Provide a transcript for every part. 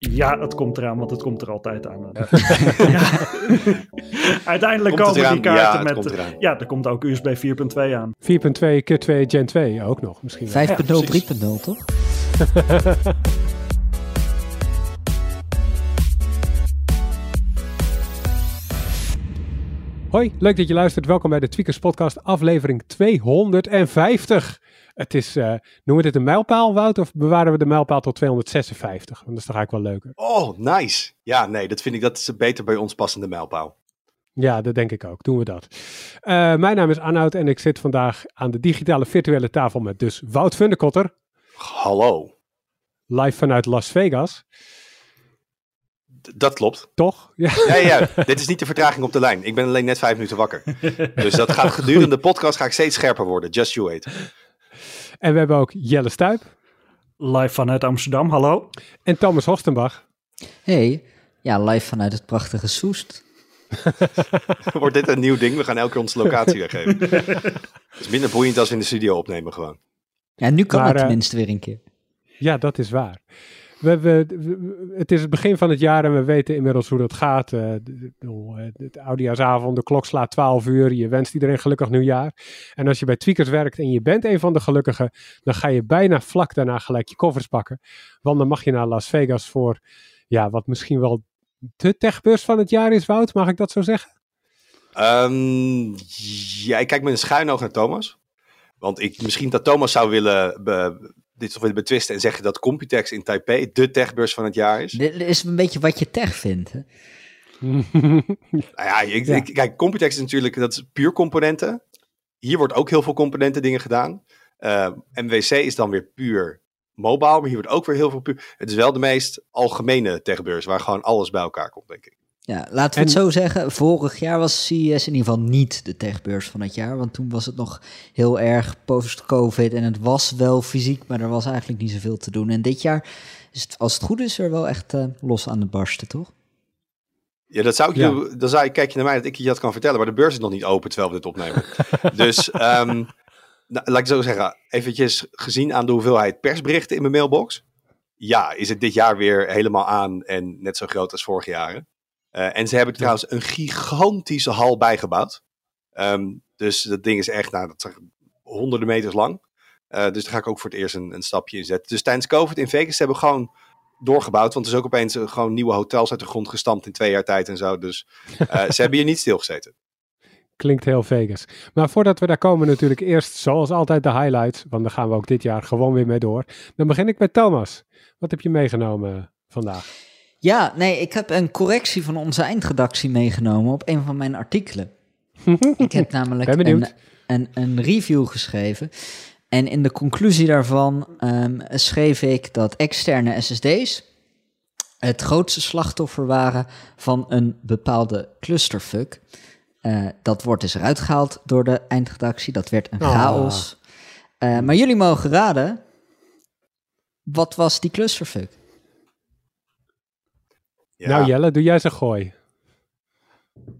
Ja, het komt eraan, want het komt er altijd aan. Ja. Uiteindelijk Komt komen die? Ja, kaarten het met... komt eraan. Ja, er komt ook USB 4.2 aan. 4.2 keer 2 Gen 2 ook nog misschien. wel. 5.0, precies. 3.0 toch? Hoi, leuk dat je luistert. Welkom bij de Tweakers Podcast, aflevering 250. Het is, eh, noemen we dit een mijlpaal, Wout, of bewaren we de mijlpaal tot 256? Want dat is toch eigenlijk wel leuker. Oh, nice. Ja, nee, dat vind ik dat is beter bij ons passende mijlpaal. Ja, dat denk ik ook. Doen we dat. Eh, mijn naam is Arnoud en ik zit vandaag aan de digitale virtuele tafel met dus Wout Funderkotter, Hallo. live vanuit Las Vegas. D- dat klopt. Toch? Ja. Ja, ja, ja. dit is niet de vertraging op de lijn. Ik ben alleen net vijf minuten wakker. Dus dat gaat gedurende de podcast ga ik steeds scherper worden. Just you wait. En we hebben ook Jelle Stuip Live vanuit Amsterdam, hallo. en Thomas Hostenbach. Hey, ja, live vanuit het prachtige Soest. Wordt dit een nieuw ding? We gaan elke keer onze locatie weggeven. Het is minder boeiend als we in de studio opnemen gewoon. Ja, nu kan Maar, het eh, tenminste weer een keer. Ja, dat is waar. We, we, het is het begin van het jaar en we weten inmiddels hoe dat gaat. Eh, de- de- eh, Het oudejaarsavond, de klok slaat 12 uur. Je wenst iedereen gelukkig nieuwjaar. En als je bij Tweakers werkt en je bent een van de gelukkigen, dan ga je bijna vlak daarna gelijk je koffers pakken. Want dan mag je naar Las Vegas voor, ja, wat misschien wel de techbeurs van het jaar is, Wout. Mag ik dat zo zeggen? Ehm, ja, ik kijk met een schuin oog naar Thomas. Want ik, misschien dat Thomas zou willen dit zou willen betwisten en zeggen dat Computex in Taipei de techbeurs van het jaar is. Dit is een beetje wat je tech vindt. Hè? Nou ja, ik, Ja. ik- kijk, Computex is natuurlijk dat is puur componenten. Hier wordt ook heel veel componenten dingen gedaan. Eh, MWC is dan weer puur mobile, maar hier wordt ook weer heel veel puur. Het is wel de meest algemene techbeurs waar gewoon alles bij elkaar komt, denk ik. Ja, laten we het zo zeggen. Vorig jaar was CES in ieder geval niet de techbeurs van het jaar. Want toen was het nog heel erg post-covid. En het was wel fysiek, maar er was eigenlijk niet zoveel te doen. En dit jaar is het, als het goed is, er wel echt eh, los aan het barsten, toch? Ja, dat zou ik Ja. je, dan zou je, kijk je naar mij dat ik je dat kan vertellen, maar de beurs is nog niet open terwijl we dit opnemen. dus ehm, nou, laat ik zo zeggen, eventjes gezien aan de hoeveelheid persberichten in mijn mailbox. Ja, is het dit jaar weer helemaal aan en net zo groot als vorige jaren. Eh, en ze hebben trouwens een gigantische hal bijgebouwd. Ehm, dus dat ding is echt, nou, dat is honderden meters lang. Eh, dus daar ga ik ook voor het eerst een, een stapje in zetten. Dus tijdens COVID in Vegas hebben we gewoon doorgebouwd. Want er is ook opeens eh, gewoon nieuwe hotels uit de grond gestampt in twee jaar tijd en zo. Dus ze hebben hier niet stilgezeten. Klinkt heel Vegas. Maar voordat we daar komen natuurlijk eerst, zoals altijd, de highlights. Want daar gaan we ook dit jaar gewoon weer mee door. Dan begin ik met Thomas. Wat heb je meegenomen vandaag? Ja, nee, ik heb een correctie van onze eindredactie meegenomen op een van mijn artikelen. Ik heb namelijk een, een review geschreven. En in de conclusie daarvan ehm, schreef ik dat externe SSD's het grootste slachtoffer waren van een bepaalde clusterfuck. Eh, dat wordt dus eruit gehaald door de eindredactie. Dat werd een Ah. chaos. Eh, maar jullie mogen raden, wat was die clusterfuck? Ja. Nou Jelle, doe jij ze gooi.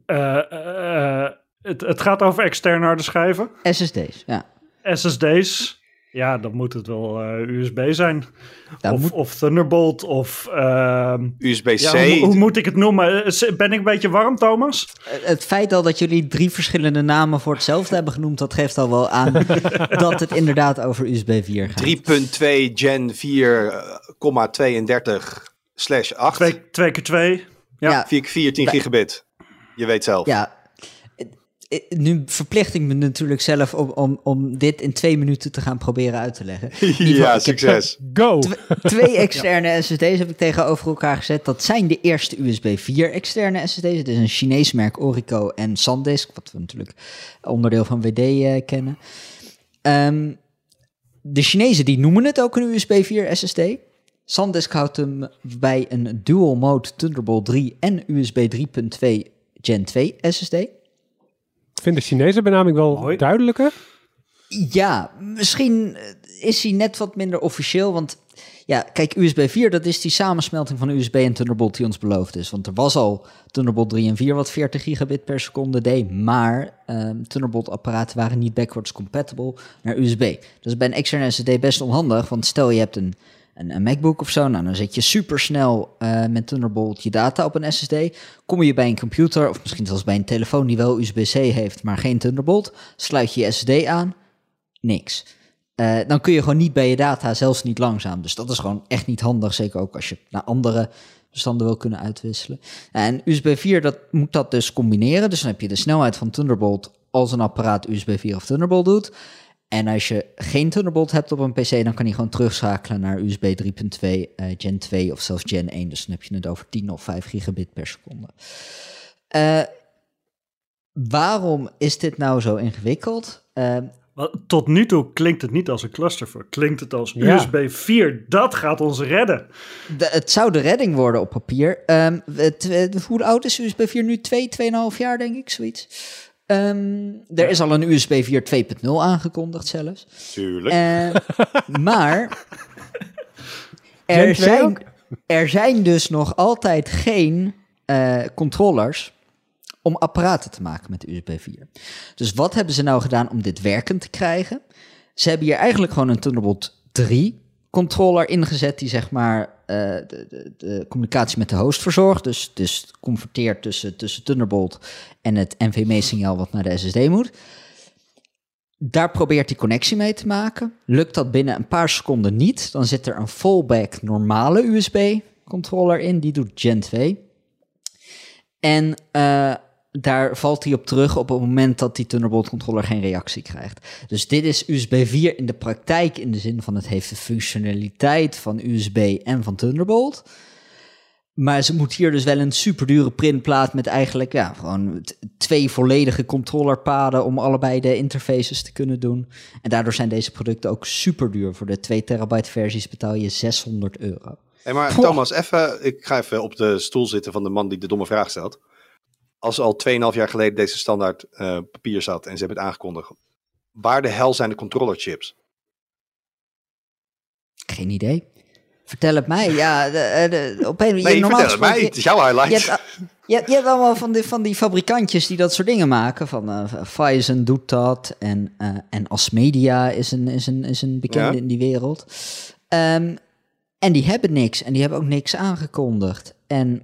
Eh, eh, het, het gaat over externe harde schijven. SSD's, ja. SSD's. Ja, dan moet het wel eh, USB zijn. Of, moet- of Thunderbolt. Of, ehm, USB-C. ja, hoe, hoe moet ik het noemen? Eh, Ben ik een beetje warm, Thomas? Het feit al dat jullie drie verschillende namen voor hetzelfde hebben genoemd, dat geeft al wel aan dat het inderdaad over USB 4 gaat. 3.2 Gen 4,32 slash 8. Twee, twee keer twee. Ja. 4 keer 4, 10 Bij- gigabit. Je weet zelf. Ja, nu verplicht ik me natuurlijk zelf om, om, om dit in twee minuten te gaan proberen uit te leggen. Ja succes. Go! Tw- twee externe SSD's heb ik tegenover elkaar gezet. Dat zijn de eerste USB 4 externe SSD's. Het is een Chinees merk Orico en SanDisk, wat we natuurlijk onderdeel van WD eh, kennen. Ehm, de Chinezen die noemen het ook een USB 4 SSD. SanDisk houdt hem bij een dual mode Thunderbolt 3 en USB 3.2 Gen 2 SSD. Ik vind de Chinese benaming wel duidelijker. Ja, misschien eh, is hij net wat minder officieel, want ja, kijk, USB 4, dat is die samensmelting van USB en Thunderbolt die ons beloofd is. Want er was al Thunderbolt 3 en 4 wat 40 gigabit per seconde deed, maar ehm, Thunderbolt apparaten waren niet backwards compatible naar USB. Dus bij een externe SSD best onhandig, want stel je hebt een, een, MacBook of zo. Nou, dan zet je supersnel eh met Thunderbolt je data op een SSD. Kom je bij een computer, of misschien zelfs bij een telefoon die wel USB-C heeft, maar geen Thunderbolt, sluit je je SSD aan, niks. Eh, dan kun je gewoon niet bij je data, zelfs niet langzaam. Dus dat is gewoon echt niet handig, zeker ook als je naar andere bestanden wil kunnen uitwisselen. En USB 4 dat, moet dat dus combineren. Dus dan heb je de snelheid van Thunderbolt als een apparaat USB 4 of Thunderbolt doet. En als je geen Thunderbolt hebt op een PC, dan kan hij gewoon terugschakelen naar USB 3.2, eh, Gen 2 of zelfs Gen 1. Dus dan heb je het over 10 of 5 gigabit per seconde. Eh, waarom is dit nou zo ingewikkeld? Eh, Wat- Tot nu toe klinkt het niet als een clusterfuck. Klinkt het als Ja. USB 4. Dat gaat ons redden. de- het zou de redding worden op papier. Ehm, het, het- hoe oud is USB 4 nu? 2, 2,5 jaar denk ik, zoiets. Ehm, er is al een USB 4 2.0 aangekondigd zelfs. Tuurlijk. Eh, maar er 2 zijn, er zijn dus nog altijd geen eh, controllers om apparaten te maken met USB 4. Dus wat hebben ze nou gedaan om dit werkend te krijgen? Ze hebben hier eigenlijk gewoon een Thunderbolt 3 controller ingezet die zeg maar de, de, de communicatie met de host verzorgt. Dus, dus converteert tussen, tussen Thunderbolt en het NVMe-signaal wat naar de SSD moet. Daar probeert hij connectie mee te maken. Lukt dat binnen een paar seconden niet, dan zit er een fallback normale USB-controller in. Die doet Gen 2. En eh, daar valt hij op terug op het moment dat die Thunderbolt-controller geen reactie krijgt. Dus dit is USB 4 in de praktijk in de zin van het heeft de functionaliteit van USB en van Thunderbolt. Maar ze moet hier dus wel een superdure printplaat met eigenlijk ja, gewoon twee volledige controllerpaden om allebei de interfaces te kunnen doen. En daardoor zijn deze producten ook superduur. Voor de 2 terabyte versies betaal je 600 euro. Hey, maar. Thomas, even, ik ga even op de stoel zitten van de man die de domme vraag stelt. Als al 2,5 jaar geleden deze standaard eh, papier zat en ze hebben het aangekondigd. Waar de hel zijn de controller chips? Geen idee. Vertel het mij. Ja, de, eh, de, op een Nee, je- normaal vertel het mij. Het is jouw highlight. Je hebt, je, hebt, je hebt allemaal van die, van die fabrikantjes die dat soort dingen maken. Van Phison doet dat. En, eh en Asmedia is een, is een, is een bekende Ja. in die wereld. Ehm, en die hebben niks. En die hebben ook niks aangekondigd. En,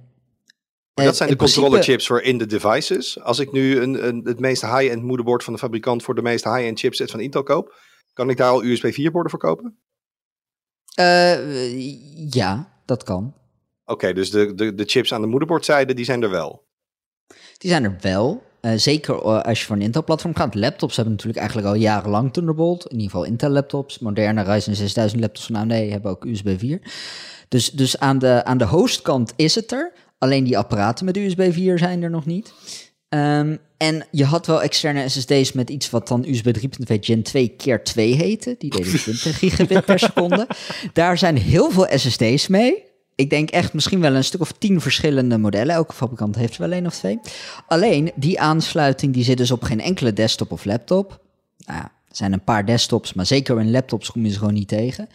Maar dat zijn de in principe- controller chips voor in de devices. Als ik nu een, een, het meest high-end moederbord van de fabrikant voor de meest high-end chipset van Intel koop, kan ik daar al USB 4 borden voor kopen? Eh, ja, dat kan. Oké, dus de, de, de chips aan de moederbordzijde, die zijn er wel. Die zijn er wel. Eh, zeker eh, als je voor een Intel-platform gaat. Laptops hebben natuurlijk eigenlijk al jarenlang Thunderbolt. In ieder geval Intel-laptops. Moderne Ryzen 6000 laptops van AMD hebben ook USB 4. Dus, dus aan, de, aan de hostkant is het er. Alleen die apparaten met USB 4 zijn er nog niet. Ehm, en je had wel externe SSD's met iets wat dan USB 3.2 Gen 2 keer 2 heette. Die deden 20 gigabit per seconde. Daar zijn heel veel SSD's mee. Ik denk echt misschien wel een stuk of tien verschillende modellen. Elke fabrikant heeft er wel één of twee. Alleen die aansluiting die zit dus op geen enkele desktop of laptop. Nou ja, er zijn een paar desktops, maar zeker in laptops kom je ze gewoon niet tegen.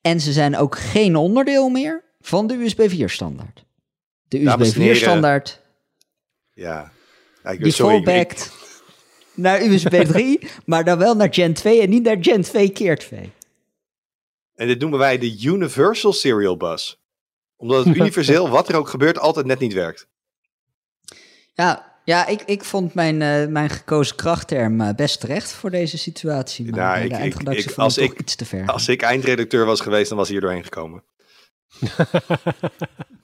En ze zijn ook geen onderdeel meer van de USB 4 standaard. De USB Dames en 4 heren, standaard Ja. ja ik, die fallbackt naar USB 3, maar dan wel naar Gen 2 en niet naar Gen 2 keer 2. En dit noemen wij de Universal Serial Bus. Omdat het universeel, wat er ook gebeurt, altijd net niet werkt. Ja, ja ik, ik vond mijn, eh, mijn gekozen krachtterm eh, best terecht voor deze situatie. Maar Nou, eh, ik- de ik- eindredactie ik- vond als het toch ik- iets te ver. Als ik eindredacteur was geweest, dan was hij hier doorheen gekomen.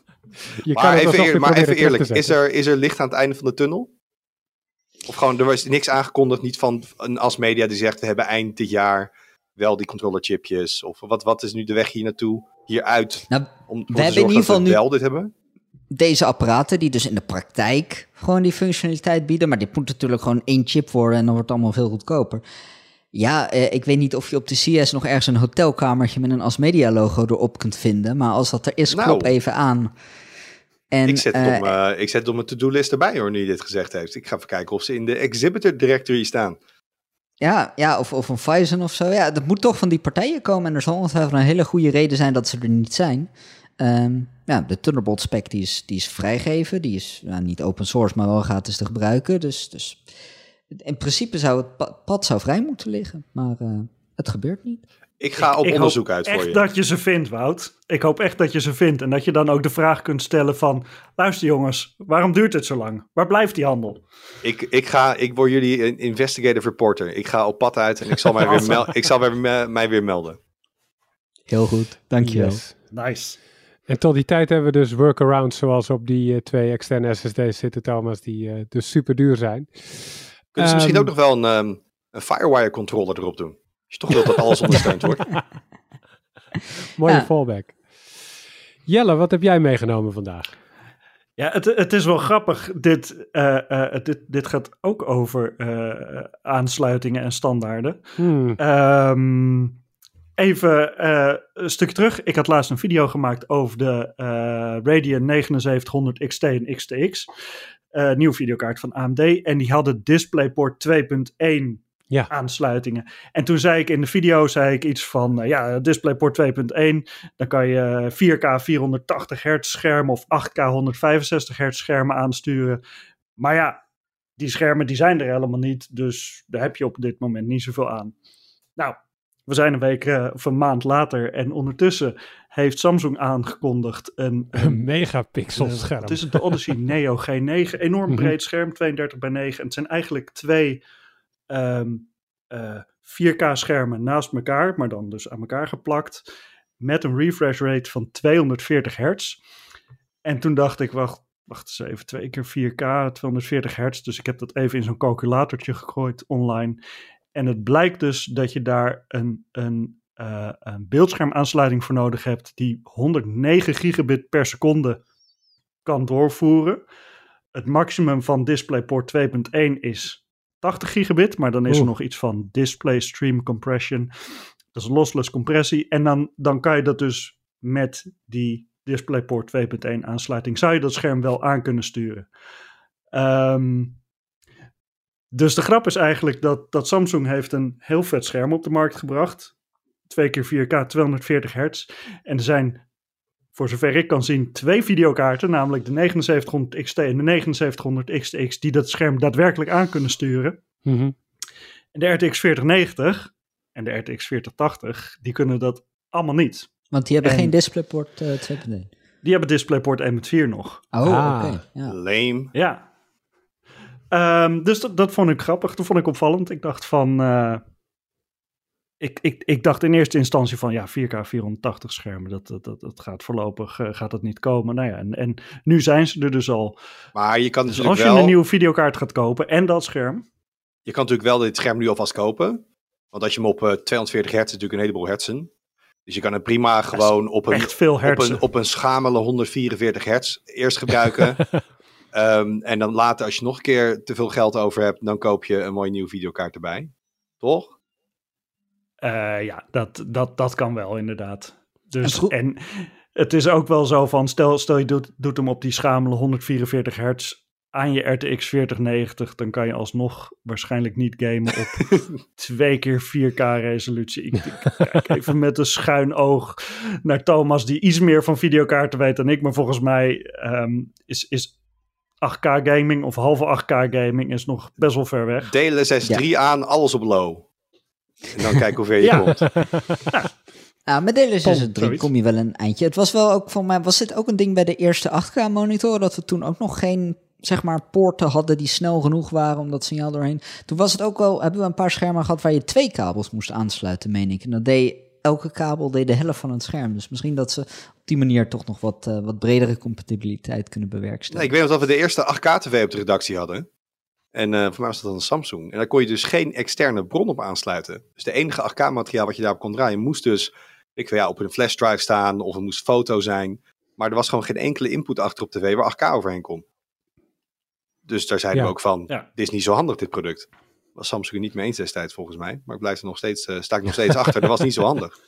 Je Maar even, eer- maar even eerlijk, is er, is er licht aan het einde van de tunnel? Of gewoon, er was niks aangekondigd, niet van een asmedia die zegt, we hebben eind dit jaar wel die controllerchipjes. Of wat, wat is nu de weg hier naartoe, hieruit? Nou, Om, om te hebben in ieder we geval nu- wel dit hebben? deze apparaten die dus in de praktijk gewoon die functionaliteit bieden, maar dit moet natuurlijk gewoon één chip worden en dan wordt het allemaal veel goedkoper. Ja, eh, ik weet niet of je op de CS nog ergens een hotelkamertje met een Asmedia logo erop kunt vinden, maar als dat er is, Nou. klop even aan. En, ik, zet eh, op, mijn- ik zet op mijn to-do-list erbij hoor, nu je dit gezegd heeft. Ik ga even kijken of ze in de exhibitor directory staan. Ja, ja of, of een Phison of zo. Ja, dat moet toch van die partijen komen. En er zal ongetwijfeld een hele goede reden zijn dat ze er niet zijn. Ehm, ja, de Thunderbolt spec die is, die is vrijgegeven. Die is nou, niet open source, maar wel gratis te gebruiken. Dus, dus in principe zou het pa- pad zou vrij moeten liggen. Maar eh, het gebeurt niet. Ik ga op ik onderzoek uit voor echt je. dat je ze vindt, Wout. Ik hoop echt dat je ze vindt. En dat je dan ook de vraag kunt stellen van... Luister jongens, waarom duurt het zo lang? Waar blijft die handel? Ik, ik, ga, ik word jullie een investigative reporter. Ik ga op pad uit en ik zal mij weer, mel- ik zal me- mij weer melden. Heel goed, dankjewel. Yes. Nice. En tot die tijd hebben we dus workarounds zoals op die eh, twee externe SSD's zitten, Thomas, die eh, dus super duur zijn. Kunnen ze misschien Ehm, ook nog wel een, ehm, een Firewire controller erop doen? Als je toch wilt dat alles ondersteund wordt. Mooie Ja. fallback. Jelle, wat heb jij meegenomen vandaag? Ja, het, het is wel grappig. Dit, eh, eh, dit, dit gaat ook over eh, aansluitingen en standaarden. Hmm, Ehm, even eh, een stukje terug. Ik had laatst een video gemaakt over de eh Radeon 7900 XT en XTX. Eh nieuwe videokaart van AMD. En die hadden DisplayPort 2.1 Ja. aansluitingen. En toen zei ik in de video zei ik iets van... eh, ja, DisplayPort 2.1. Dan kan je 4K 480 hertz schermen of 8K 165 hertz schermen aansturen. Maar ja, die schermen die zijn er helemaal niet. Dus daar heb je op dit moment niet zoveel aan. Nou, we zijn een week eh, of een maand later en ondertussen heeft Samsung aangekondigd een, een megapixel eh, scherm. Het is de Odyssey Neo G9, enorm Mhm. breed scherm, 32 bij 9. En het zijn eigenlijk twee ehm, eh, 4K schermen naast elkaar, maar dan dus aan elkaar geplakt, met een refresh rate van 240 hertz. En toen dacht ik, wacht, wacht eens even, twee keer 4K, 240 hertz. Dus ik heb dat even in zo'n calculatortje gegooid online. En het blijkt dus dat je daar een, een, eh, een beeldschermaansluiting voor nodig hebt die 109 gigabit per seconde kan doorvoeren. Het maximum van DisplayPort 2.1 is 80 gigabit, maar dan is er nog iets van Display Stream Compression. Dat is lossless compressie. En dan, dan kan je dat dus met die DisplayPort 2.1 aansluiting, zou je dat scherm wel aan kunnen sturen. Ehm, dus de grap is eigenlijk dat, dat Samsung heeft een heel vet scherm op de markt gebracht. 2 keer 4K, 240 hertz. En er zijn, voor zover ik kan zien, twee videokaarten, namelijk de 7900 XT en de 7900 XTX, die dat scherm daadwerkelijk aan kunnen sturen. Mhm. En de RTX 4090 en de RTX 4080, die kunnen dat allemaal niet. Want die hebben En- geen DisplayPort eh 2.1. Die hebben DisplayPort 1.4 nog. Oh, Ah. oké. Ja. Lame. Ja. Ehm, dus dat, dat vond ik grappig. Dat vond ik opvallend. Ik dacht van. eh, ik, ik, ik dacht in eerste instantie van ja, 4K 480 schermen, dat, dat, dat, dat gaat voorlopig eh, gaat dat niet komen. Nou ja, en, en nu zijn ze er dus al. Maar je kan Dus als je wel... een nieuwe videokaart gaat kopen en dat scherm, Je kan natuurlijk wel dit scherm nu alvast kopen. Want als je hem op eh, 240 hertz is natuurlijk een heleboel hertzen. Dus je kan het prima gewoon op een, veel op een, op een schamele 144 hertz eerst gebruiken. Ehm, en dan later, als je nog een keer te veel geld over hebt, dan koop je een mooie nieuwe videokaart erbij. Toch? Eh, ja, dat, dat, dat kan wel inderdaad. Dus, En vro- en het is ook wel zo van, stel, stel je doet, doet hem op die schamele 144 hertz aan je RTX 4090, dan kan je alsnog waarschijnlijk niet gamen op twee keer 4K resolutie. Ik, ik kijk even met een schuin oog naar Thomas, die iets meer van videokaarten weet dan ik, maar volgens mij ehm, is, is 8K gaming of halve 8K gaming is nog best wel ver weg. DLSS 3 aan, alles op low. En dan kijk hoe ver je Ja. komt. Nou, met 3 zoiets. kom je wel een eindje. Het was wel ook van mij, was dit ook een ding bij de eerste 8K monitoren, dat we toen ook nog geen, zeg maar, poorten hadden die snel genoeg waren om dat signaal doorheen. Toen was het ook wel, hebben we een paar schermen gehad waar je twee kabels moest aansluiten, meen ik. En dat deed, elke kabel deed de helft van het scherm. Dus misschien dat ze op die manier toch nog wat, eh, wat bredere compatibiliteit kunnen Nee, bewerkstelligen. ik weet nog dat we de eerste 8K-tv op de redactie hadden. En eh, voor mij was dat een Samsung. En daar kon je dus geen externe bron op aansluiten. Dus de enige 8K-materiaal wat je daarop kon draaien, moest dus ik ja, op een flashdrive staan of het moest foto zijn. Maar er was gewoon geen enkele input achter op tv waar 8K overheen kon. Dus daar zeiden Ja. we ook van, Ja. dit is niet zo handig dit product. Was Samsung niet mee eens destijds volgens mij. Maar ik blijf er nog steeds, eh, sta ik nog steeds achter. Dat was niet zo handig.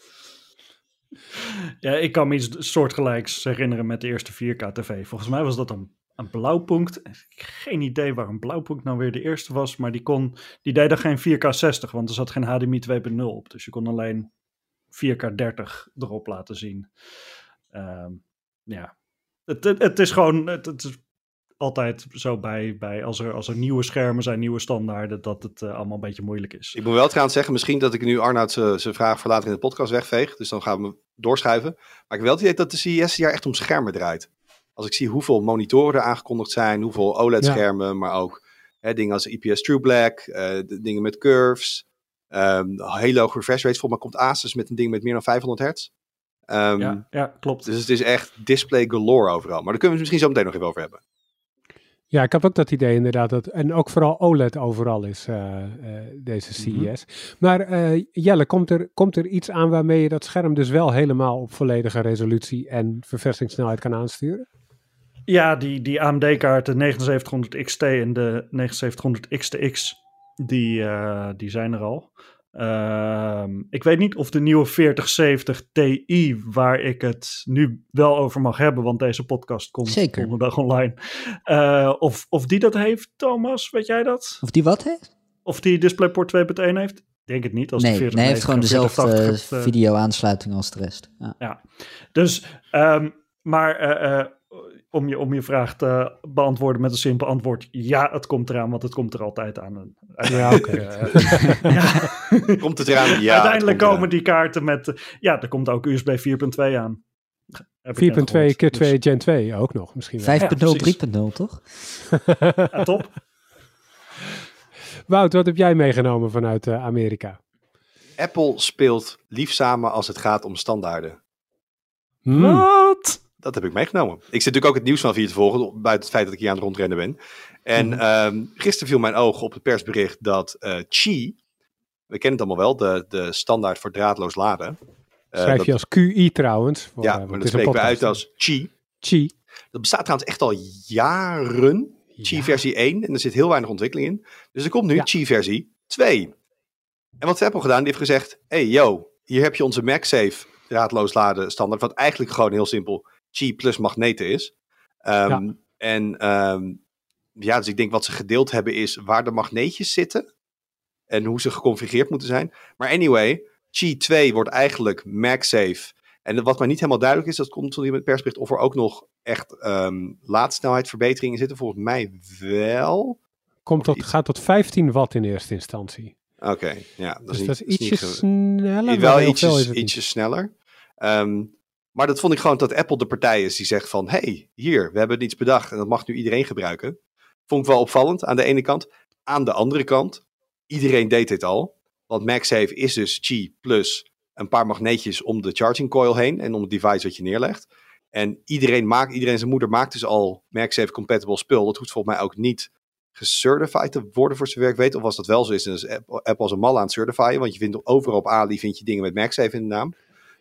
Ja, ik kan me iets soortgelijks herinneren met de eerste 4K-tv. Volgens mij was dat een, een blauwpunt. Geen idee waar een blauwpunt nou weer de eerste was, maar die, kon, die deed er geen 4K 60, want er zat geen HDMI 2.0 op. Dus je kon alleen 4K 30 erop laten zien. Ehm, ja, het, het, is gewoon, het, is altijd zo bij, bij als, er, als er nieuwe schermen zijn, nieuwe standaarden, dat het eh, allemaal een beetje moeilijk is. Ik moet wel trouwens zeggen, misschien dat ik nu Arnoud zijn vraag voor later in de podcast wegveeg. Dus dan gaan we doorschuiven. Maar ik heb wel het idee dat de CES jaar echt om schermen draait. Als ik zie hoeveel monitoren er aangekondigd zijn, hoeveel OLED-schermen, maar ook hè, dingen als IPS True Black, eh, de dingen met curves, um, hele hoge refresh rates. Volgens mij komt Asus met een ding met meer dan 500 hertz. Um, ja, ja, klopt. Dus het is echt display galore overal. Maar daar kunnen we het misschien zo meteen nog even over hebben. Ja, ik heb ook dat idee inderdaad. Dat, en ook vooral OLED overal is uh, uh, deze CES. Mm -hmm. Maar uh, Jelle, komt er, komt er iets aan waarmee je dat scherm dus wel helemaal op volledige resolutie en verversingssnelheid kan aansturen? Ja, die, die AMD-kaart, de 7900 XT en de 7900 XTX, die, die zijn er al. Uh, ik weet niet of de nieuwe 4070 Ti, waar ik het nu wel over mag hebben, want deze podcast komt Zeker. donderdag online. Uh, of, of die dat heeft, Thomas, weet jij dat? Of die wat heeft? Of die DisplayPort 2.1 heeft? Denk het niet. Als nee, de 40 nee, heeft gewoon dezelfde uh, video-aansluiting als de rest. Ja, ja. dus, um, maar uh, om je, om je vraag te beantwoorden met een simpel antwoord. Ja, het komt eraan, want het komt er altijd aan. Ja, oké. ja. Komt het eraan? Ja. Uiteindelijk komen eraan. die kaarten met... Ja, er komt ook USB 4.2 aan. 4.2 keer 2 dus. Gen 2 ook nog misschien 5.0, ja, 3.0 toch? ja, top. Wout, wat heb jij meegenomen vanuit uh, Amerika? Apple speelt lief samen als het gaat om standaarden. Hmm. Dat heb ik meegenomen. Ik zit natuurlijk ook het nieuws van vier te volgen, buiten het feit dat ik hier aan het rondrennen ben. En mm. um, gisteren viel mijn oog op het persbericht dat uh, Qi, we kennen het allemaal wel, de, de standaard voor draadloos laden. Uh, Schrijf je als QI trouwens. Voor, ja, maar dat spreken we uit als Qi. Qi. Dat bestaat trouwens echt al jaren. Qi ja. versie 1 en er zit heel weinig ontwikkeling in. Dus er komt nu ja. Qi versie 2. En wat Apple gedaan? Die heeft gezegd, hey yo, hier heb je onze MagSafe draadloos laden standaard, wat eigenlijk gewoon heel simpel Qi plus magneten is. Um, ja. En um, ja, dus ik denk wat ze gedeeld hebben is waar de magneetjes zitten en hoe ze geconfigureerd moeten zijn. Maar anyway, Qi 2 wordt eigenlijk MagSafe. En wat mij niet helemaal duidelijk is, dat komt toen in het persbericht, of er ook nog echt um, laadsnelheidsverbeteringen zitten. Volgens mij wel. Komt tot, gaat tot 15 watt in eerste instantie. Oké, okay, ja. Dat dus is, dat is niet, ietsje niet sneller. Wel ietsjes, ietsjes sneller. Um, maar dat vond ik gewoon dat Apple de partij is die zegt van... hey, hier, we hebben iets bedacht en dat mag nu iedereen gebruiken. Vond ik wel opvallend aan de ene kant. Aan de andere kant, iedereen deed dit al. Want MagSafe is dus Qi plus een paar magneetjes om de charging coil heen... en om het device wat je neerlegt. En iedereen, maakt, iedereen zijn moeder maakt dus al MagSafe compatible spul. Dat hoeft volgens mij ook niet gecertified te worden voor zover ik weet. Of als dat wel zo is, dan Apple, als een mal aan het certifyen. Want je vindt overal op Ali vind je dingen met MagSafe in de naam.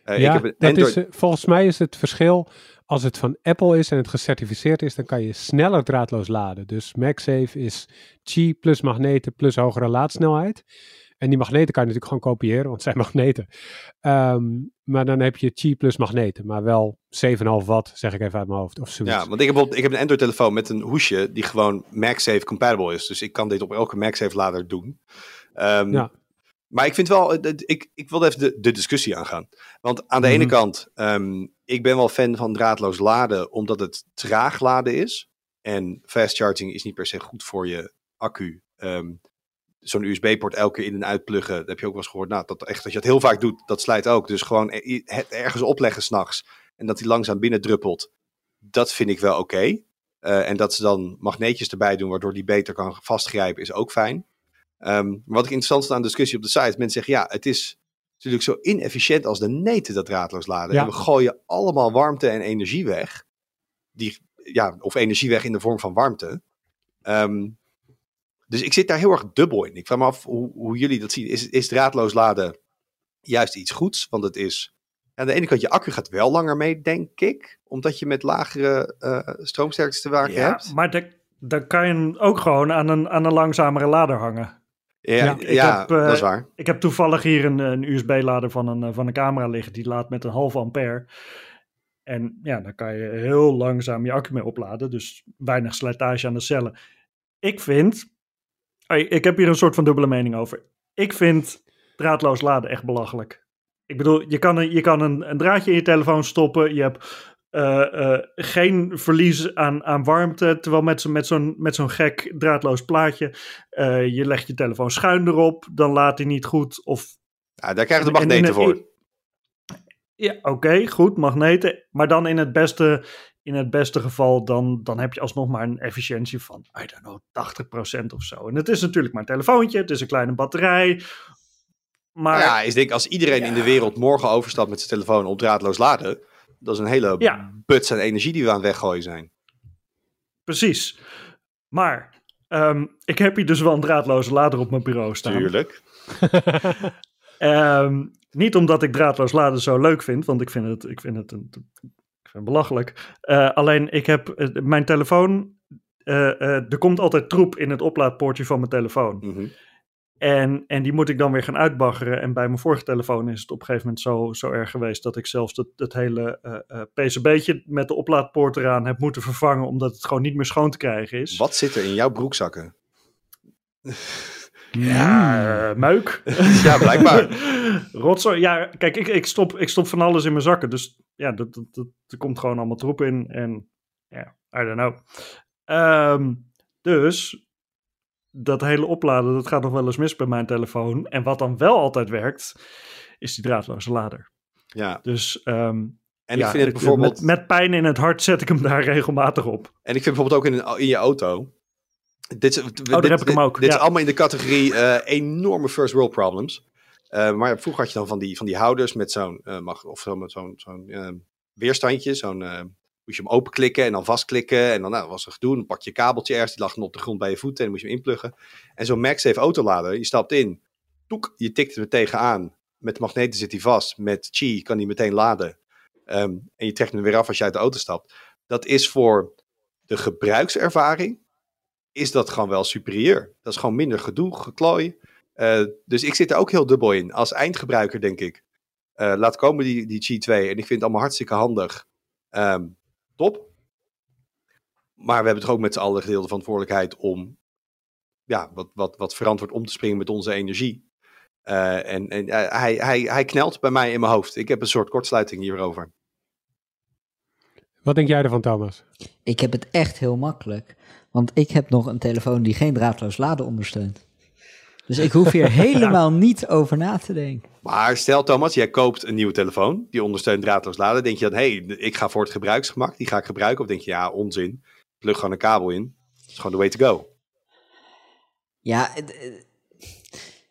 Uh, ja, ik heb dat Android... is, volgens mij is het verschil, als het van Apple is en het gecertificeerd is, dan kan je sneller draadloos laden. Dus MagSafe is Qi plus magneten plus hogere laadsnelheid. En die magneten kan je natuurlijk gewoon kopiëren, want het zijn magneten. Um, maar dan heb je Qi plus magneten, maar wel 7,5 watt, zeg ik even uit mijn hoofd. Of zoiets. Ja, want ik heb, op, ik heb een Android-telefoon met een hoesje die gewoon MagSafe compatible is. Dus ik kan dit op elke MagSafe-lader doen. Um, ja. Maar ik vind wel, ik, ik wil even de, de discussie aangaan. Want aan de mm -hmm. ene kant, um, ik ben wel fan van draadloos laden, omdat het traag laden is. En fast charging is niet per se goed voor je accu. Um, Zo'n USB-poort elke keer in en uitpluggen, dat heb je ook wel eens gehoord. Nou, dat, echt, dat je dat heel vaak doet, dat slijt ook. Dus gewoon het ergens opleggen s'nachts en dat die langzaam binnen druppelt, dat vind ik wel oké. Okay. Uh, en dat ze dan magneetjes erbij doen, waardoor die beter kan vastgrijpen, is ook fijn. Um, wat ik interessant vond aan de discussie op de site, mensen zeggen ja, het is natuurlijk zo inefficiënt als de neten dat draadloos laden. Ja. En we gooien allemaal warmte en energie weg. Die, ja, of energie weg in de vorm van warmte. Um, dus ik zit daar heel erg dubbel in. Ik vraag me af hoe, hoe jullie dat zien. Is, is draadloos laden juist iets goeds? Want het is aan de ene kant, je accu gaat wel langer mee, denk ik. Omdat je met lagere uh, stroomsterktes te maken ja, hebt. Maar dan kan je hem ook gewoon aan een, aan een langzamere lader hangen. Ja, ja, ja heb, uh, dat is waar. Ik heb toevallig hier een, een USB-lader van een, van een camera liggen. Die laat met een halve ampère. En ja, dan kan je heel langzaam je accu mee opladen. Dus weinig slijtage aan de cellen. Ik vind... Ik heb hier een soort van dubbele mening over. Ik vind draadloos laden echt belachelijk. Ik bedoel, je kan, een, je kan een, een draadje in je telefoon stoppen. Je hebt eh, eh, geen verlies aan, aan warmte. Terwijl met, zo, met, zo'n, met zo'n gek draadloos plaatje, eh, je legt je telefoon schuin erop, dan laat hij niet goed. Of, Ja, daar krijgen de en in magneten het- voor. Ja, oké, goed, magneten. Maar dan in het beste, in het beste geval, dan, dan heb je alsnog maar een efficiëntie van, I don't know, 80% of zo. En het is natuurlijk maar een telefoontje, het is een kleine batterij. Maar Nou ja, is denk ik, als iedereen in de wereld morgen overstapt met zijn telefoon op draadloos laden, dat is een hele Ja. buts aan energie die we aan het weggooien zijn. precies. Maar ehm, ik heb hier dus wel een draadloze lader op mijn bureau staan. Tuurlijk. Ehm, niet omdat ik draadloos laden zo leuk vind, want ik vind het, ik vind het, een, ik vind het belachelijk. Eh, alleen ik heb eh, mijn telefoon. eh, er komt altijd troep in het oplaadpoortje van mijn telefoon. Mhm. En, en die moet ik dan weer gaan uitbaggeren. En bij mijn vorige telefoon is het op een gegeven moment zo, zo erg geweest dat ik zelfs het, het hele eh eh, PCB'tje met de oplaadpoort eraan heb moeten vervangen, omdat het gewoon niet meer schoon te krijgen is. Wat zit er in jouw broekzakken? Ja, eh, meuk. Ja, blijkbaar. Rotzooi. Ja, kijk, ik, ik, stop, ik stop van alles in mijn zakken. Dus ja, dat, dat, dat, er komt gewoon allemaal troep in. En ja, I don't know. Ehm, dus dat hele opladen, dat gaat nog wel eens mis bij mijn telefoon. En wat dan wel altijd werkt, is die draadloze lader. Ja. Dus ehm, En ja, ik vind het bijvoorbeeld. Met, met pijn in het hart zet ik hem daar regelmatig op. En ik vind bijvoorbeeld ook in, een- in je auto. Dit, Oh, daar dit, heb ik hem ook, Dit ja. is allemaal in de categorie eh, enorme first world problems. Eh, maar vroeger had je dan van die, van die houders met zo'n eh, mag of zo, met zo'n zo'n weerstandje. Zo'n moest je hem openklikken en dan vastklikken. En dan nou, was er gedoe. Dan pak je kabeltje ergens. Die lag dan op de grond bij je voeten. En dan moest je hem inpluggen. En zo'n MagSafe autolader. Je stapt in. Toek, je tikt er tegenaan. Met de magneten zit hij vast. Met Qi kan hij meteen laden. Ehm, en je trekt hem weer af als je uit de auto stapt. Dat is voor de gebruikservaring is dat gewoon wel superieur. Dat is gewoon minder gedoe, geklooi. Eh, dus ik zit er ook heel dubbel in. Als eindgebruiker denk ik, eh, laat komen die, die Qi 2. En ik vind het allemaal hartstikke handig. Ehm, top. Maar we hebben toch ook met z'n allen gedeelde verantwoordelijkheid om ja, wat, wat, wat verantwoord om te springen met onze energie. Eh, en en eh, hij, hij, hij knelt bij mij in mijn hoofd. Ik heb een soort kortsluiting hierover. Wat denk jij ervan, Thomas? Ik heb het echt heel makkelijk. Want ik heb nog een telefoon die geen draadloos laden ondersteunt. Dus ik hoef hier helemaal niet over na te denken. Maar stel Thomas, jij koopt een nieuwe telefoon. Die ondersteunt draadloos laden. Denk je dan, hé, hey, ik ga voor het gebruiksgemak. Die ga ik gebruiken. Of denk je, ja, onzin. Plug gewoon een kabel in. Dat is gewoon the way to go. Ja, het-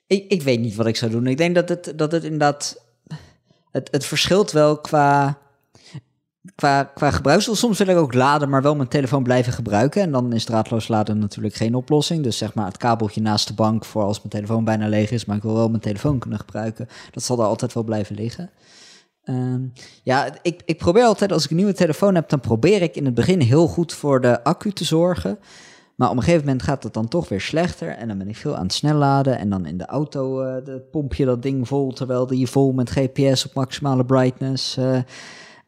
ik, ik weet niet wat ik zou doen. Ik denk dat het, dat het inderdaad... Het, het verschilt wel qua, qua, qua gebruiksdoel. Soms wil ik ook laden, maar wel mijn telefoon blijven gebruiken. En dan is draadloos laden natuurlijk geen oplossing. Dus zeg maar het kabeltje naast de bank voor als mijn telefoon bijna leeg is. Maar ik wil wel mijn telefoon kunnen gebruiken. Dat zal er altijd wel blijven liggen. Ehm, ja, ik, ik probeer altijd, als ik een nieuwe telefoon heb, dan probeer ik in het begin heel goed voor de accu te zorgen. Maar op een gegeven moment gaat het dan toch weer slechter. En dan ben ik veel aan het snel laden. En dan in de auto eh, de pomp je dat ding vol. Terwijl die vol met GPS op maximale brightness eh,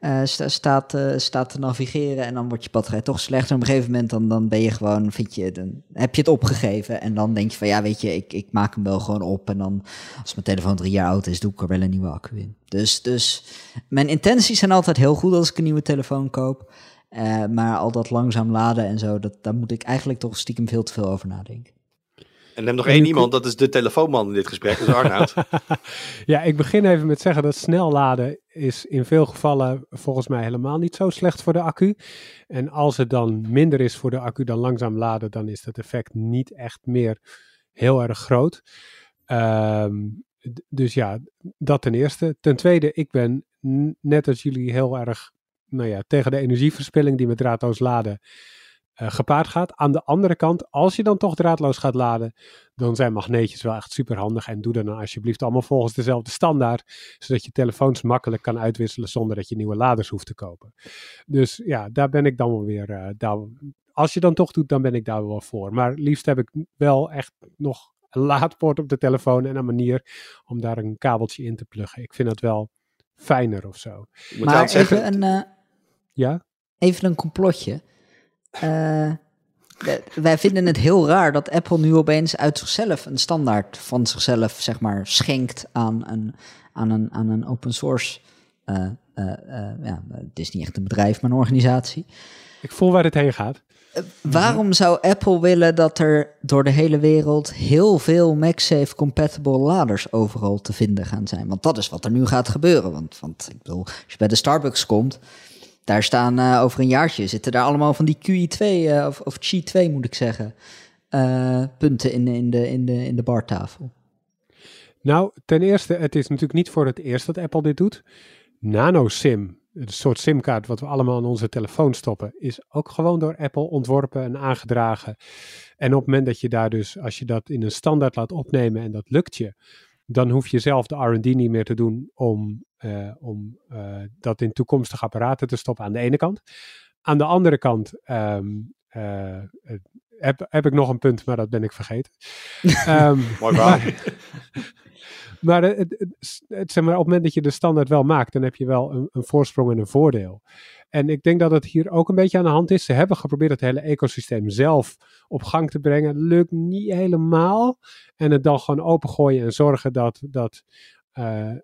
eh, sta- staat, eh, staat te navigeren. En dan wordt je batterij toch slechter. En op een gegeven moment dan, dan ben je gewoon, vind je, dan heb je het opgegeven. En dan denk je van ja, weet je, ik, ik maak hem wel gewoon op. En dan als mijn telefoon drie jaar oud is, doe ik er wel een nieuwe accu in. Dus, dus mijn intenties zijn altijd heel goed als ik een nieuwe telefoon koop. Eh, maar al dat langzaam laden en zo, dat, daar moet ik eigenlijk toch stiekem veel te veel over nadenken. En heeft nog En één iemand, dat is de telefoonman in dit gesprek. Is Arnoud. Ja, ik begin even met zeggen dat snel laden is in veel gevallen volgens mij helemaal niet zo slecht voor de accu. En als het dan minder is voor de accu dan langzaam laden, dan is dat effect niet echt meer heel erg groot. Ehm, dus ja, dat ten eerste. Ten tweede, ik ben net als jullie heel erg nou ja, tegen de energieverspilling die met draadloos laden eh, gepaard gaat. Aan de andere kant, als je dan toch draadloos gaat laden, dan zijn magneetjes wel echt super handig. En doe dan nou alsjeblieft allemaal volgens dezelfde standaard, zodat je telefoons makkelijk kan uitwisselen zonder dat je nieuwe laders hoeft te kopen. Dus ja, daar ben ik dan wel weer. eh, daar, als je dan toch doet, dan ben ik daar wel voor. Maar liefst heb ik wel echt nog een laadpoort op de telefoon en een manier om daar een kabeltje in te pluggen. Ik vind dat wel fijner of zo. Ik moet maar even, een, eh, Ja? even een complotje. Eh, de- wij vinden het heel raar dat Apple nu opeens uit zichzelf een standaard van zichzelf, zeg maar, schenkt aan een, aan een, aan een open source eh, eh, eh, ja, het is niet echt een bedrijf, maar een organisatie. Ik voel waar het heen gaat. Eh, waarom zou Apple willen dat er door de hele wereld heel veel MagSafe compatible laders overal te vinden gaan zijn? Want dat is wat er nu gaat gebeuren. Want, want ik bedoel, als je bij de Starbucks komt, daar staan eh, over een jaartje zitten daar allemaal van die QE2 eh, of, of Qi2 moet ik zeggen, eh, punten in, in, de, in, de, in de bartafel. Nou, ten eerste, het is natuurlijk niet voor het eerst dat Apple dit doet. NanoSIM, een soort simkaart wat we allemaal in onze telefoon stoppen, is ook gewoon door Apple ontworpen en aangedragen. En op het moment dat je daar dus, als je dat in een standaard laat opnemen en dat lukt je, dan hoef je zelf de R&D niet meer te doen om, om eh, dat in toekomstige apparaten te stoppen aan de ene kant. Aan de andere kant ehm, eh, heb, heb ik nog een punt, maar dat ben ik vergeten. Ehm, Mooi verhaal. maar, het, het- het- zeg maar op het moment dat je de standaard wel maakt, dan heb je wel een, een voorsprong en een voordeel. En ik denk dat het hier ook een beetje aan de hand is. Ze hebben geprobeerd het hele ecosysteem zelf op gang te brengen. Lukt niet helemaal. En het dan gewoon opengooien en zorgen dat, dat eh,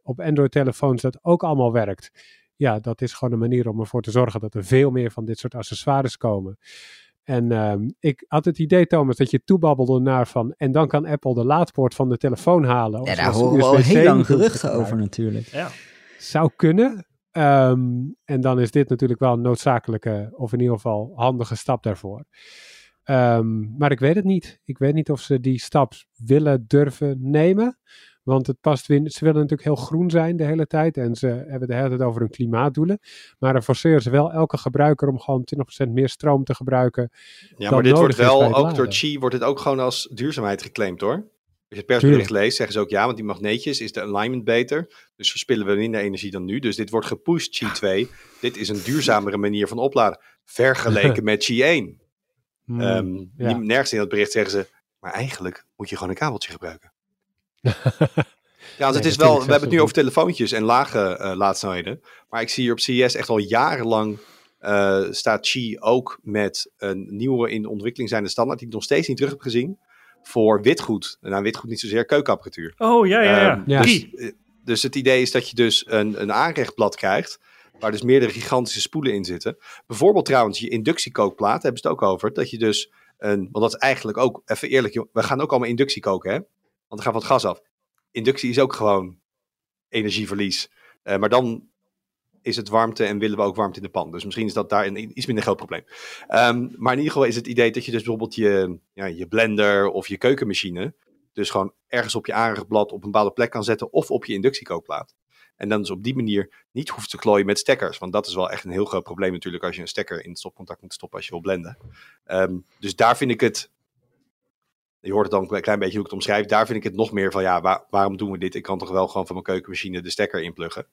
op Android-telefoons dat ook allemaal werkt. Ja, dat is gewoon een manier om ervoor te zorgen dat er veel meer van dit soort accessoires komen. En ehm, ik had het idee, Thomas, dat je toebabbelde naar van. En dan kan Apple de laadpoort van de telefoon halen. Ja, of daar zoals horen we al heel lang geruchten over natuurlijk. Ja. Zou kunnen. Ehm, en dan is dit natuurlijk wel een noodzakelijke, of in ieder geval handige stap daarvoor. Ehm, maar ik weet het niet. Ik weet niet of ze die stap willen durven nemen. Want het past win- ze willen natuurlijk heel groen zijn de hele tijd. En ze hebben de hele tijd over hun klimaatdoelen. Maar dan forceren ze wel elke gebruiker om gewoon 20% meer stroom te gebruiken. Ja, maar dit wordt wel, het ook laden. door Qi wordt het ook gewoon als duurzaamheid geclaimd hoor. Als je het persbericht leest, zeggen ze ook ja, want die magneetjes is de alignment beter. Dus verspillen we minder energie dan nu. Dus dit wordt gepusht, Qi 2. dit is een duurzamere manier van opladen. Vergeleken met Qi 1. Hmm, Ehm, ja. nergens in dat bericht zeggen ze, maar eigenlijk moet je gewoon een kabeltje gebruiken. Ja, want het is wel, we hebben het nu over telefoontjes en lage eh laadsnelheden. Maar ik zie hier op CES echt al jarenlang eh, staat Qi ook met een nieuwe in ontwikkeling zijnde standaard, die ik nog steeds niet terug heb gezien, voor witgoed. Nou, witgoed niet zozeer keukenapparatuur. Oh, ja, ja, ja. Ehm, Ja. Dus, eh, dus het idee is dat je dus een, een aanrechtblad krijgt, waar dus meerdere gigantische spoelen in zitten. Bijvoorbeeld trouwens je inductiekookplaat, daar hebben ze het ook over, dat je dus een, want dat is eigenlijk ook, even eerlijk, we gaan ook allemaal inductie koken, hè? Want gaan van het gas af. Inductie is ook gewoon energieverlies. Eh, maar dan is het warmte en willen we ook warmte in de pan. Dus misschien is dat daar een iets minder groot probleem. Ehm, maar in ieder geval is het idee dat je dus bijvoorbeeld je, ja, je blender of je keukenmachine dus gewoon ergens op je aanrechtblad op een bepaalde plek kan zetten of op je inductiekookplaat. En dan dus op die manier niet hoeft te klooien met stekkers. Want dat is wel echt een heel groot probleem natuurlijk als je een stekker in het stopcontact moet stoppen als je wil blenden. Ehm, dus daar vind ik het, je hoort het dan een klein beetje hoe ik het omschrijf, daar vind ik het nog meer van ja, waar- waarom doen we dit? Ik kan toch wel gewoon van mijn keukenmachine de stekker inpluggen.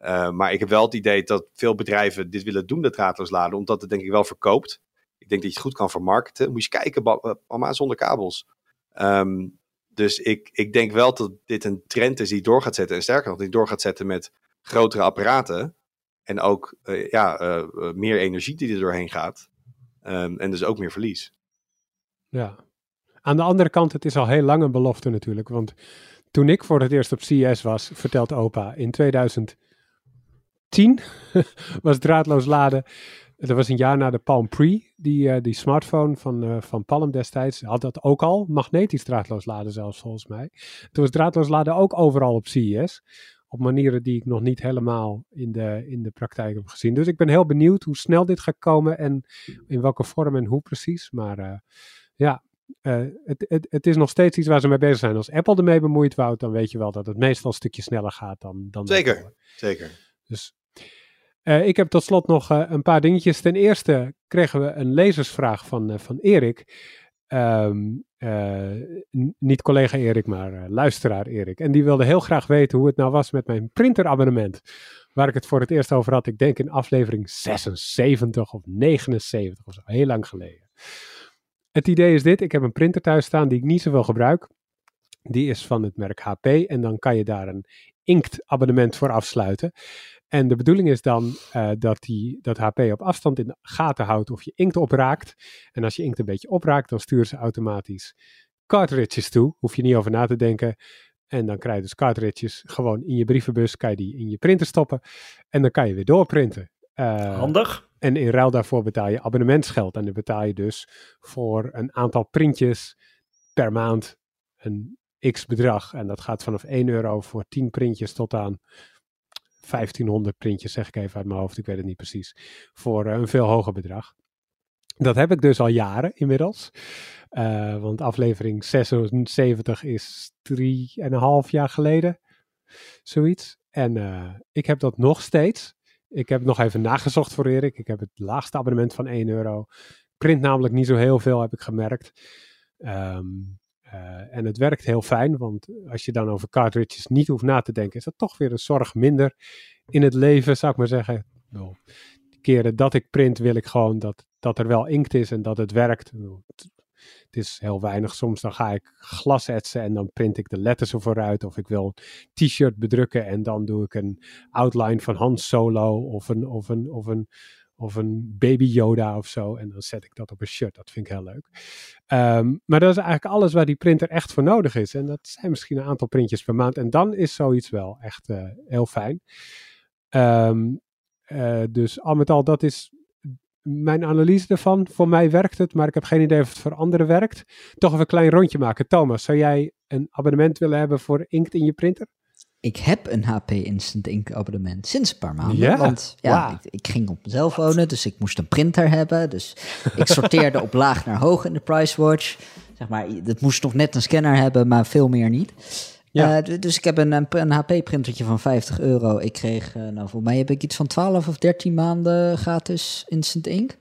Uh, maar ik heb wel het idee dat veel bedrijven dit willen doen, dat draadloos laden, omdat het denk ik wel verkoopt. Ik denk dat je het goed kan vermarkten. Moet je eens kijken, ba- eh, allemaal zonder kabels. Ehm, dus ik, ik denk wel dat dit een trend is die door gaat zetten. En sterker nog, die door gaat zetten met grotere apparaten. En ook eh, ja, eh, eh, meer energie die er doorheen gaat. Ehm, en dus ook meer verlies. Ja. Aan de andere kant, het is al heel lang een belofte natuurlijk. Want toen ik voor het eerst op CES was, vertelt opa, in 2010 was draadloos laden. Dat was een jaar na de Palm Pre, die, eh, die smartphone van, eh, van Palm destijds. Had dat ook al, magnetisch draadloos laden zelfs volgens mij. Toen was draadloos laden ook overal op CES. Op manieren die ik nog niet helemaal in de, in de praktijk heb gezien. Dus ik ben heel benieuwd hoe snel dit gaat komen en in welke vorm en hoe precies. Maar eh, ja, uh, het, het, het, is nog steeds iets waar ze mee bezig zijn. Als Apple ermee bemoeid Wout, dan weet je wel dat het meestal een stukje sneller gaat dan. dan zeker, Apple. zeker. Dus uh, ik heb tot slot nog uh, een paar dingetjes. Ten eerste kregen we een lezersvraag van, van Erik. Um, niet collega Erik, maar luisteraar Erik. En die wilde heel graag weten hoe het nou was met mijn printerabonnement. Waar ik het voor het eerst over had. Ik denk in aflevering 76 of 79 of zo. Heel lang geleden. Het idee is dit, ik heb een printer thuis staan die ik niet zoveel gebruik. Die is van het merk HP en dan kan je daar een inkt abonnement voor afsluiten. En de bedoeling is dan uh, dat, die, dat HP op afstand in de gaten houdt of je inkt opraakt. En als je inkt een beetje opraakt, dan sturen ze automatisch cartridges toe. Hoef je niet over na te denken. En dan krijg je dus cartridges gewoon in je brievenbus, kan je die in je printer stoppen. En dan kan je weer doorprinten. Uh, Handig. En in ruil daarvoor betaal je abonnementsgeld. En dan betaal je dus voor een aantal printjes per maand een x bedrag. En dat gaat vanaf 1 euro voor 10 printjes tot aan 1500 printjes, zeg ik even uit mijn hoofd. Ik weet het niet precies. Voor uh, een veel hoger bedrag. Dat heb ik dus al jaren inmiddels. Uh, want aflevering 76 is 3,5 jaar geleden. Zoiets. En uh, ik heb dat nog steeds. Ik heb nog even nagezocht voor Erik. Ik heb het laagste abonnement van 1 euro. Print namelijk niet zo heel veel, heb ik gemerkt. Um, uh, en het werkt heel fijn, want als je dan over cartridges niet hoeft na te denken, is dat toch weer een zorg minder in het leven, zou ik maar zeggen. De keren dat ik print, wil ik gewoon dat, dat er wel inkt is en dat het werkt. Het, is heel weinig. Soms dan ga ik glas etsen en dan print ik de letters ervoor uit. Of ik wil een t-shirt bedrukken en dan doe ik een outline van Han Solo of een, of een, of een, of een baby Yoda of zo. En dan zet ik dat op een shirt. Dat vind ik heel leuk. Um, maar dat is eigenlijk alles waar die printer echt voor nodig is. En dat zijn misschien een aantal printjes per maand. En dan is zoiets wel echt uh, heel fijn. Um, uh, dus al met al, dat is mijn analyse ervan. Voor mij werkt het, maar ik heb geen idee of het voor anderen werkt. Toch even een klein rondje maken. Thomas, zou jij een abonnement willen hebben voor inkt in je printer? Ik heb een HP Instant Ink abonnement sinds een paar maanden. Ja? Want ja, Wow. ik, ik ging op mezelf wonen, dus ik moest een printer hebben. Dus ik sorteerde op laag naar hoog in de price watch. Zeg maar, het moest nog net een scanner hebben, maar veel meer niet. Ja. Eh, dus ik heb een, HP-printertje van 50 euro. Ik kreeg, eh, nou voor mij heb ik iets van 12 of 13 maanden gratis Instant Ink.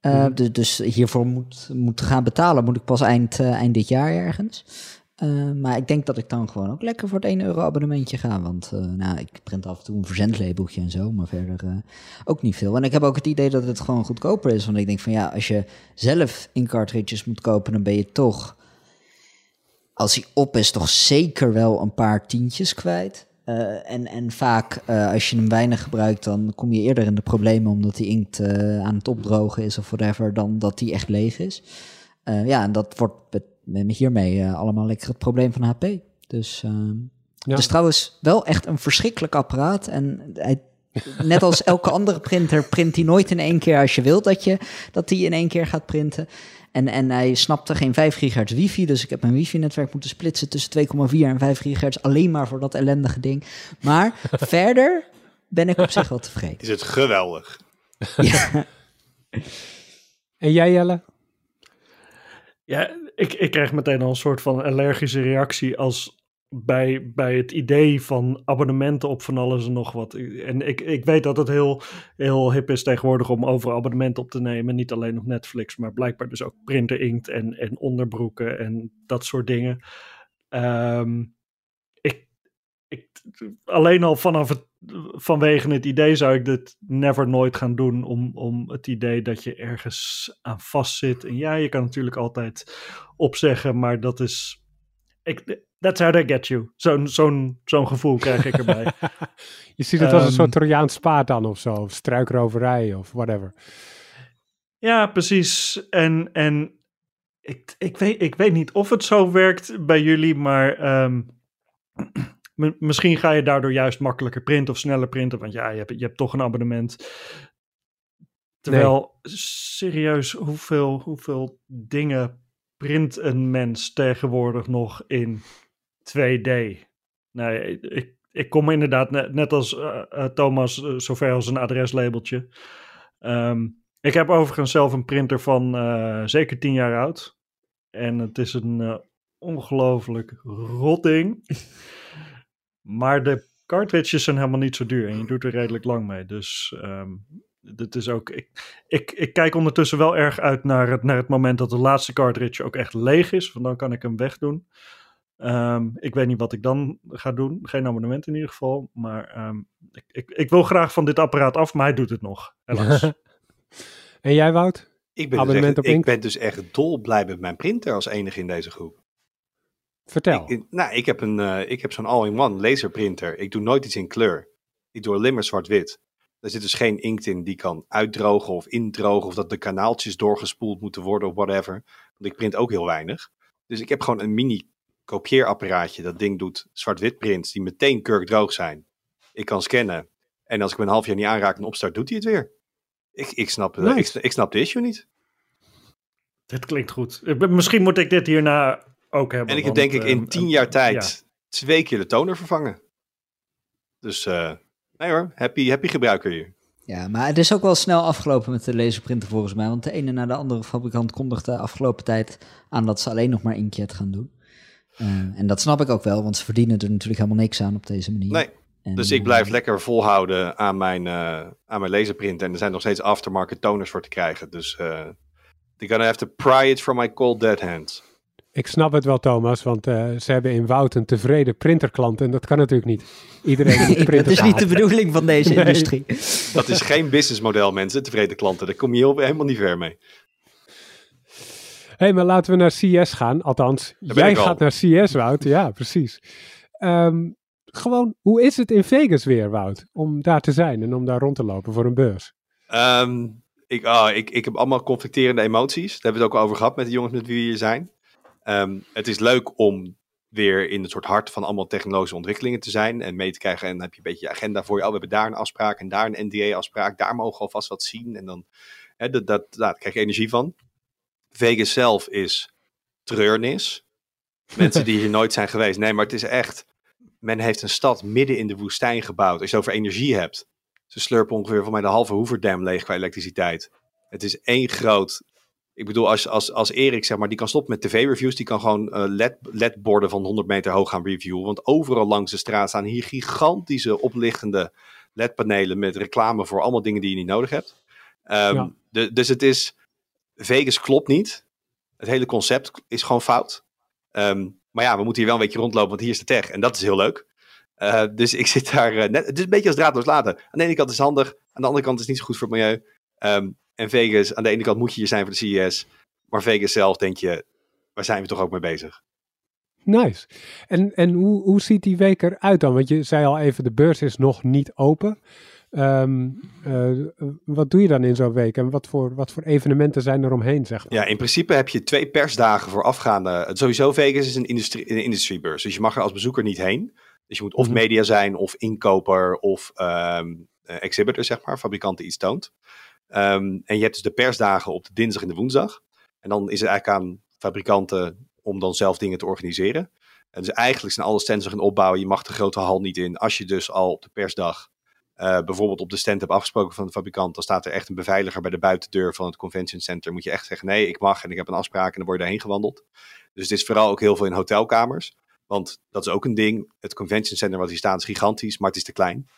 Eh, Mhm. dus, dus hiervoor moet, moet gaan betalen, moet ik pas eind, eind dit jaar ergens. Maar ik denk dat ik dan gewoon ook lekker voor het 1 euro abonnementje ga. Want nou, ik print af en toe een verzendlabeltje en zo, maar verder ook niet veel. En ik heb ook het idee dat het gewoon goedkoper is. Want ik denk van ja, als je zelf in cartridges moet kopen, dan ben je toch, als hij op is, toch zeker wel een paar tientjes kwijt. Eh, en, en vaak, eh, als je hem weinig gebruikt, dan kom je eerder in de problemen omdat die inkt eh, aan het opdrogen is of whatever, dan dat die echt leeg is. Ja, en dat wordt met, hiermee allemaal lekker het probleem van HP. Dus Ja. het is trouwens wel echt een verschrikkelijk apparaat. En hij, net als elke andere printer print hij nooit in één keer als je wilt dat je dat hij in één keer gaat printen. En, en hij snapte geen 5 gigahertz wifi, dus ik heb mijn wifi-netwerk moeten splitsen tussen 2,4 en 5 gigahertz alleen maar voor dat ellendige ding. Maar verder ben ik op zich wel tevreden. Is het geweldig. Ja. En jij Jelle? Ja, ik, ik kreeg meteen al een soort van allergische reactie als bij, bij het idee van abonnementen op van alles en nog wat. En ik, ik weet dat het heel, heel hip is tegenwoordig om overal abonnementen op te nemen. Niet alleen op Netflix, maar blijkbaar dus ook printer inkt en, en onderbroeken en dat soort dingen. Ehm, ik, ik, alleen al vanaf het, vanwege het idee zou ik dit never nooit gaan doen. Om, om het idee dat je ergens aan vastzit. En ja, je kan natuurlijk altijd opzeggen, maar dat is. Ik, that's how they get you. Zo'n zo'n zo'n gevoel krijg ik erbij. Je ziet het als een Ehm. soort Trojaans paard dan of zo. Of struikroverij of whatever. Ja, precies. En, en ik, ik, weet, ik weet niet of het zo werkt bij jullie, maar ehm, misschien ga je daardoor juist makkelijker printen of sneller printen, want ja, je hebt, je hebt toch een abonnement. Terwijl, serieus, hoeveel, hoeveel dingen print een mens tegenwoordig nog in 2D? Nee, ik, ik kom inderdaad net, net als eh, eh, Thomas eh, zover als een adreslabeltje. Ehm, ik heb overigens zelf een printer van zeker 10 jaar oud. En het is een ongelooflijk rotding. maar de cartridges zijn helemaal niet zo duur. En je doet er redelijk lang mee. Dus ehm dit is ook. Ik, ik, ik kijk ondertussen wel erg uit naar het, naar het moment dat de laatste cartridge ook echt leeg is. Want dan kan ik hem wegdoen. Ehm, ik weet niet wat ik dan ga doen. Geen abonnement in ieder geval. Maar ehm, ik, ik, ik wil graag van dit apparaat af, maar hij doet het nog. Helaas. en jij Wout? Ik ben, dus Abonnement echt, op ik ben dus echt dolblij met mijn printer als enige in deze groep. Vertel. Ik, nou, ik heb, een, eh, ik heb zo'n all-in-one laserprinter. Ik doe nooit iets in kleur. Ik doe alleen maar zwart-wit. Er zit dus geen inkt in die kan uitdrogen of indrogen. Of dat de kanaaltjes doorgespoeld moeten worden of whatever. Want ik print ook heel weinig. Dus ik heb gewoon een mini kopieerapparaatje. Dat ding doet zwart-wit prints die meteen kurkdroog zijn. Ik kan scannen. En als ik me een half jaar niet aanraak en opstart, doet hij het weer. Ik, ik, snap, eh, Nice. ik, ik snap de issue niet. Dit klinkt goed. Ik- Misschien moet ik dit hierna ook hebben. En ik heb denk ik eh, in tien eh, jaar tijd twee keer de toner vervangen. Dus eh, nee hoor, happy, happy gebruiker hier. Ja, maar het is ook wel snel afgelopen met de laserprinter volgens mij. Want de ene na de andere fabrikant kondigde de afgelopen tijd aan dat ze alleen nog maar inkjet gaan doen. Eh, en dat snap ik ook wel, want ze verdienen er natuurlijk helemaal niks aan op deze manier. Nee, En, dus ik eh, blijf lekker volhouden aan mijn, eh aan mijn laserprint. En er zijn nog steeds aftermarket toners voor te krijgen. Dus eh they're gonna have to pry it from my cold dead hands. Ik snap het wel, Thomas, want eh, ze hebben in Wout een tevreden printerklant en dat kan natuurlijk niet. Iedereen moet Nee, printer dat is niet de bedoeling van deze Nee. industrie. Dat is geen businessmodel, mensen. Tevreden klanten. Daar kom je heel, helemaal niet ver mee. Hey, maar laten we naar CS gaan. Althans, jij gaat naar CS, Wout. Ja, precies. Ehm, gewoon, hoe is het in Vegas weer, Wout? Om daar te zijn en om daar rond te lopen voor een beurs. Ehm, ik, ah, ik, ik heb allemaal conflicterende emoties. Daar hebben we het ook over gehad met de jongens met wie we hier zijn. Ehm, het is leuk om weer in het soort hart van allemaal technologische ontwikkelingen te zijn en mee te krijgen. En dan heb je een beetje je agenda voor je. Oh, we hebben daar een afspraak en daar een NDA-afspraak. Daar mogen we alvast wat zien. En dan hè, dat, dat, daar krijg je energie van. Vegas zelf is treurnis. Mensen die hier nooit zijn geweest. Nee, maar het is echt. Men heeft een stad midden in de woestijn gebouwd. Als je het over energie hebt. Ze slurpen ongeveer van mij de halve Hoeverdam leeg qua elektriciteit. Het is één groot. Ik bedoel, als, als, als Erik zeg maar, die kan stoppen met tv-reviews, die kan gewoon LED, LED-borden van 100 meter hoog gaan reviewen. Want overal langs de straat staan hier gigantische oplichtende LED-panelen met reclame voor allemaal dingen die je niet nodig hebt. Ehm, Ja. de, dus het is. Vegas klopt niet. Het hele concept is gewoon fout. Ehm, maar ja, we moeten hier wel een beetje rondlopen, want hier is de tech. En dat is heel leuk. Eh, dus ik zit daar eh, net. Het is een beetje als draadloos laten. Aan de ene kant is het handig, aan de andere kant is het niet zo goed voor het milieu. Ehm, en Vegas, aan de ene kant moet je hier zijn voor de CES. Maar Vegas zelf denk je, waar zijn we toch ook mee bezig? Nice. En, en hoe, hoe ziet die week eruit dan? Want je zei al even, de beurs is nog niet open. Ehm, eh, wat doe je dan in zo'n week? En wat voor, wat voor evenementen zijn er omheen, zeg maar? Ja, in principe heb je twee persdagen voorafgaande. Sowieso Vegas is een, industrie, een industriebeurs. Dus je mag er als bezoeker niet heen. Dus je moet of Mhm. media zijn, of inkoper, of eh, exhibitor, zeg maar. Fabrikant die iets toont. Ehm, en je hebt dus de persdagen op de dinsdag en de woensdag. En dan is het eigenlijk aan fabrikanten om dan zelf dingen te organiseren. En dus eigenlijk zijn alle stands nog in opbouw. Je mag de grote hal niet in. Als je dus al op de persdag eh, bijvoorbeeld op de stand hebt afgesproken van de fabrikant, dan staat er echt een beveiliger bij de buitendeur van het convention center. Moet je echt zeggen: nee, ik mag en ik heb een afspraak en dan word je daarheen gewandeld. Dus het is vooral ook heel veel in hotelkamers. Want dat is ook een ding. Het convention center wat hier staat is gigantisch, maar het is te klein.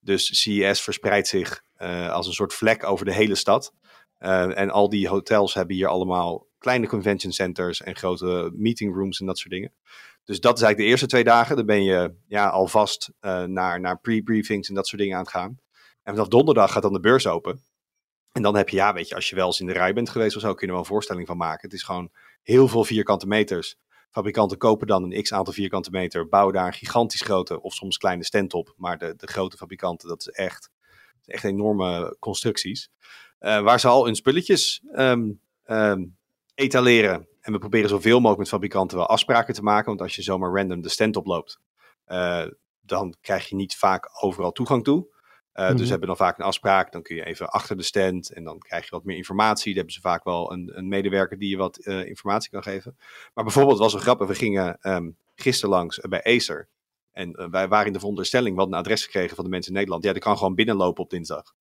Dus CES verspreidt zich eh, als een soort vlek over de hele stad. Eh, en al die hotels hebben hier allemaal kleine convention centers en grote meeting rooms en dat soort dingen. Dus dat is eigenlijk de eerste twee dagen. Dan ben je ja, alvast eh, naar, naar pre-briefings en dat soort dingen aan het gaan. En vanaf donderdag gaat dan de beurs open. En dan heb je, ja, weet je, als je wel eens in de rij bent geweest of zo, kun je er wel een voorstelling van maken. Het is gewoon heel veel vierkante meters. Fabrikanten kopen dan een x aantal vierkante meter, bouwen daar een gigantisch grote of soms kleine stand op. Maar de, de grote fabrikanten, dat is echt, echt enorme constructies. Eh, waar ze al hun spulletjes ehm, ehm, etaleren. En we proberen zoveel mogelijk met fabrikanten wel afspraken te maken. Want als je zomaar random de stand oploopt, eh, dan krijg je niet vaak overal toegang toe. Eh. Dus we hebben dan vaak een afspraak. Dan kun je even achter de stand en dan krijg je wat meer informatie. Dan hebben ze vaak wel een, een medewerker die je wat eh, informatie kan geven. Maar bijvoorbeeld was een grappig. We gingen ehm gisteren langs bij Acer. En wij waren in de veronderstelling, we hadden een adres gekregen van de mensen in Nederland. Ja, die kan gewoon binnenlopen op dinsdag.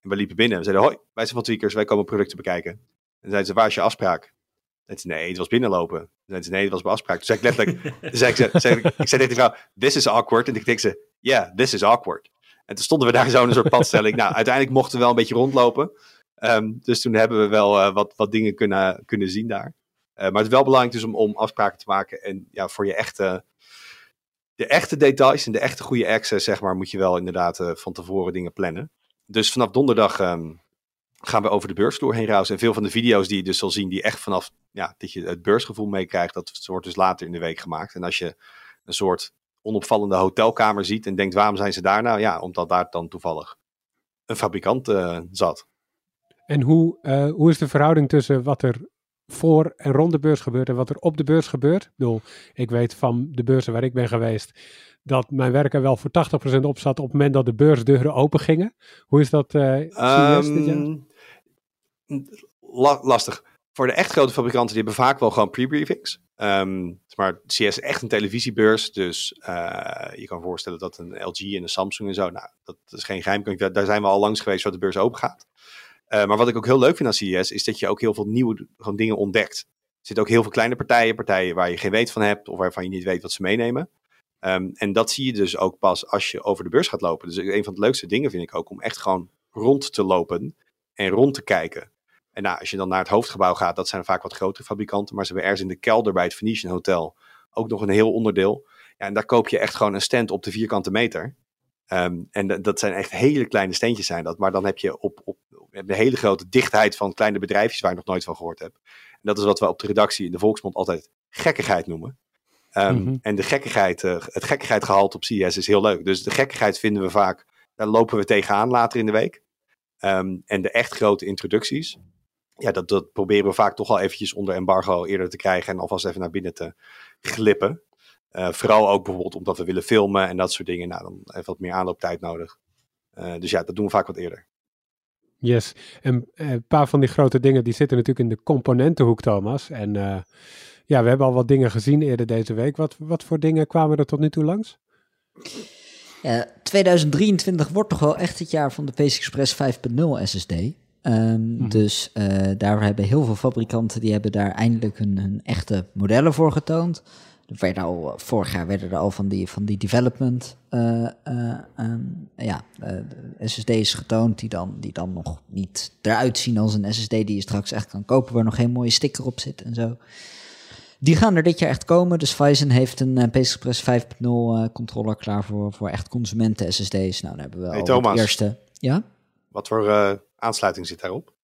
En we liepen binnen. We zeiden, hoi, wij zijn van Tweakers, wij komen producten bekijken. En zeiden ze, waar is je afspraak? En ze nee, het was binnenlopen. En ze, nee, het was bij afspraak. Toen zei ik letterlijk, zei ik, ze- zei ik, zei tegen die vrouw, this is awkward. En ik denk ze, yeah, this is awkward. En toen stonden we daar zo in een soort padstelling. nou, uiteindelijk mochten we wel een beetje rondlopen. Ehm, dus toen hebben we wel eh, wat, wat dingen kunnen, kunnen zien daar. Eh, maar het is wel belangrijk dus om, om afspraken te maken. En ja, voor je echte, de echte details en de echte goede access, zeg maar, moet je wel inderdaad eh, van tevoren dingen plannen. Dus vanaf donderdag ehm, gaan we over de beursvloer heen rausen. En veel van de video's die je dus zal zien, die echt vanaf ja, dat je het beursgevoel meekrijgt, dat wordt dus later in de week gemaakt. En als je een soort onopvallende hotelkamer ziet en denkt, waarom zijn ze daar nou? Ja, omdat daar dan toevallig een fabrikant eh, zat. En hoe, eh, hoe is de verhouding tussen wat er voor en rond de beurs gebeurt en wat er op de beurs gebeurt. Ik bedoel, ik weet van de beurzen waar ik ben geweest dat mijn werk er wel voor 80% op zat op het moment dat de beursdeuren open gingen. Hoe is dat uh, dit Ehm, lastig. Voor de echt grote fabrikanten, die hebben vaak wel gewoon pre-briefings. Um, maar CS is echt een televisiebeurs, dus uh, je kan voorstellen dat een LG en een Samsung en zo, nou, dat is geen geheim. Daar zijn we al langs geweest wat de beurs open gaat. Uh, maar wat ik ook heel leuk vind aan CES, is dat je ook heel veel nieuwe gewoon dingen ontdekt. Er zitten ook heel veel kleine partijen, partijen waar je geen weet van hebt of waarvan je niet weet wat ze meenemen. Um, en dat zie je dus ook pas als je over de beurs gaat lopen. Dus een van de leukste dingen vind ik ook om echt gewoon rond te lopen en rond te kijken. En nou, als je dan naar het hoofdgebouw gaat, dat zijn vaak wat grotere fabrikanten. Maar ze hebben ergens in de kelder bij het Venetian Hotel ook nog een heel onderdeel. Ja, en daar koop je echt gewoon een stand op de vierkante meter. Um, en dat zijn echt hele kleine steentjes zijn dat. Maar dan heb je op, op, op de hele grote dichtheid van kleine bedrijfjes waar ik nog nooit van gehoord heb. En dat is wat we op de redactie in de Volksmond altijd gekkigheid noemen. Um, mm -hmm. En de gekkigheid, uh, het gekkigheidgehalte op CES is heel leuk. Dus de gekkigheid vinden we vaak, daar lopen we tegenaan later in de week. Um, en de echt grote introducties, ja, dat, dat proberen we vaak toch wel eventjes onder embargo eerder te krijgen en alvast even naar binnen te glippen. Uh, vooral ook bijvoorbeeld omdat we willen filmen en dat soort dingen. Nou, dan heeft wat meer aanlooptijd nodig. Uh, dus ja, dat doen we vaak wat eerder. Yes, en een paar van die grote dingen die zitten natuurlijk in de componentenhoek, Thomas. En uh, ja, we hebben al wat dingen gezien eerder deze week. Wat, wat voor dingen kwamen er tot nu toe langs? Ja, 2023 wordt toch wel echt het jaar van de PC Express 5.0 SSD. Um, mm. Dus uh, daar hebben heel veel fabrikanten die hebben daar eindelijk hun, hun echte modellen voor getoond. Er al, vorig jaar werden er al van die, van die development uh, uh, um, ja, SSD's getoond, die dan, die dan nog niet eruit zien als een SSD die je straks echt kan kopen, waar nog geen mooie sticker op zit en zo. Die gaan er dit jaar echt komen. Dus Phison heeft een uh, Express 5.0 uh, controller klaar voor, voor echt consumenten SSD's. Nou, dan hebben we hey, al Thomas, eerste. Ja? Wat voor aansluiting zit daarop?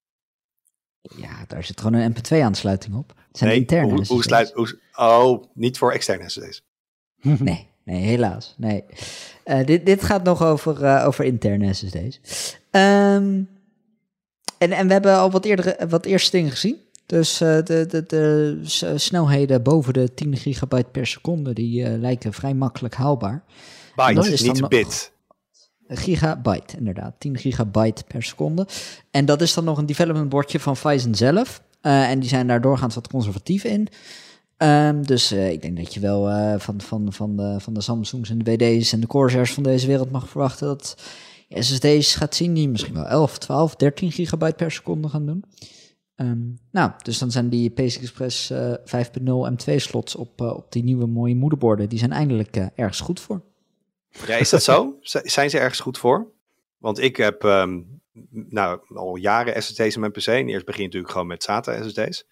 Ja, daar zit gewoon een MP2-aansluiting op. Het zijn nee, interne hoe, hoe sluit, hoe, Oh, niet voor externe SSD's. nee, nee, helaas. Nee. Uh, dit, dit gaat nog over, uh, over interne SSD's. Um, en, en we hebben al wat, eerder, wat eerste dingen gezien. Dus uh, de, de, de snelheden boven de 10 gigabyte per seconde, die lijken vrij makkelijk haalbaar. Byte, is niet bit. Gigabyte, inderdaad. 10 gigabyte per seconde. En dat is dan nog een development bordje van Phison zelf. Uh, en die zijn daar doorgaans wat conservatief in. Um, dus ik denk dat je wel van, van, van, de, van de Samsungs en de WD's en de Corsairs van deze wereld mag verwachten dat SSD's gaat zien die misschien wel 11, 12, 13 gigabyte per seconde gaan doen. Um, nou, dus dan zijn die PCI Express uh, 5.0 M2 slots op, op die nieuwe mooie moederborden, die zijn eindelijk ergens goed voor. Ja, is dat zo? zijn ze ergens goed voor? Want ik heb um, nou, al jaren SSD's in mijn PC. En eerst begin je natuurlijk gewoon met SATA SSD's.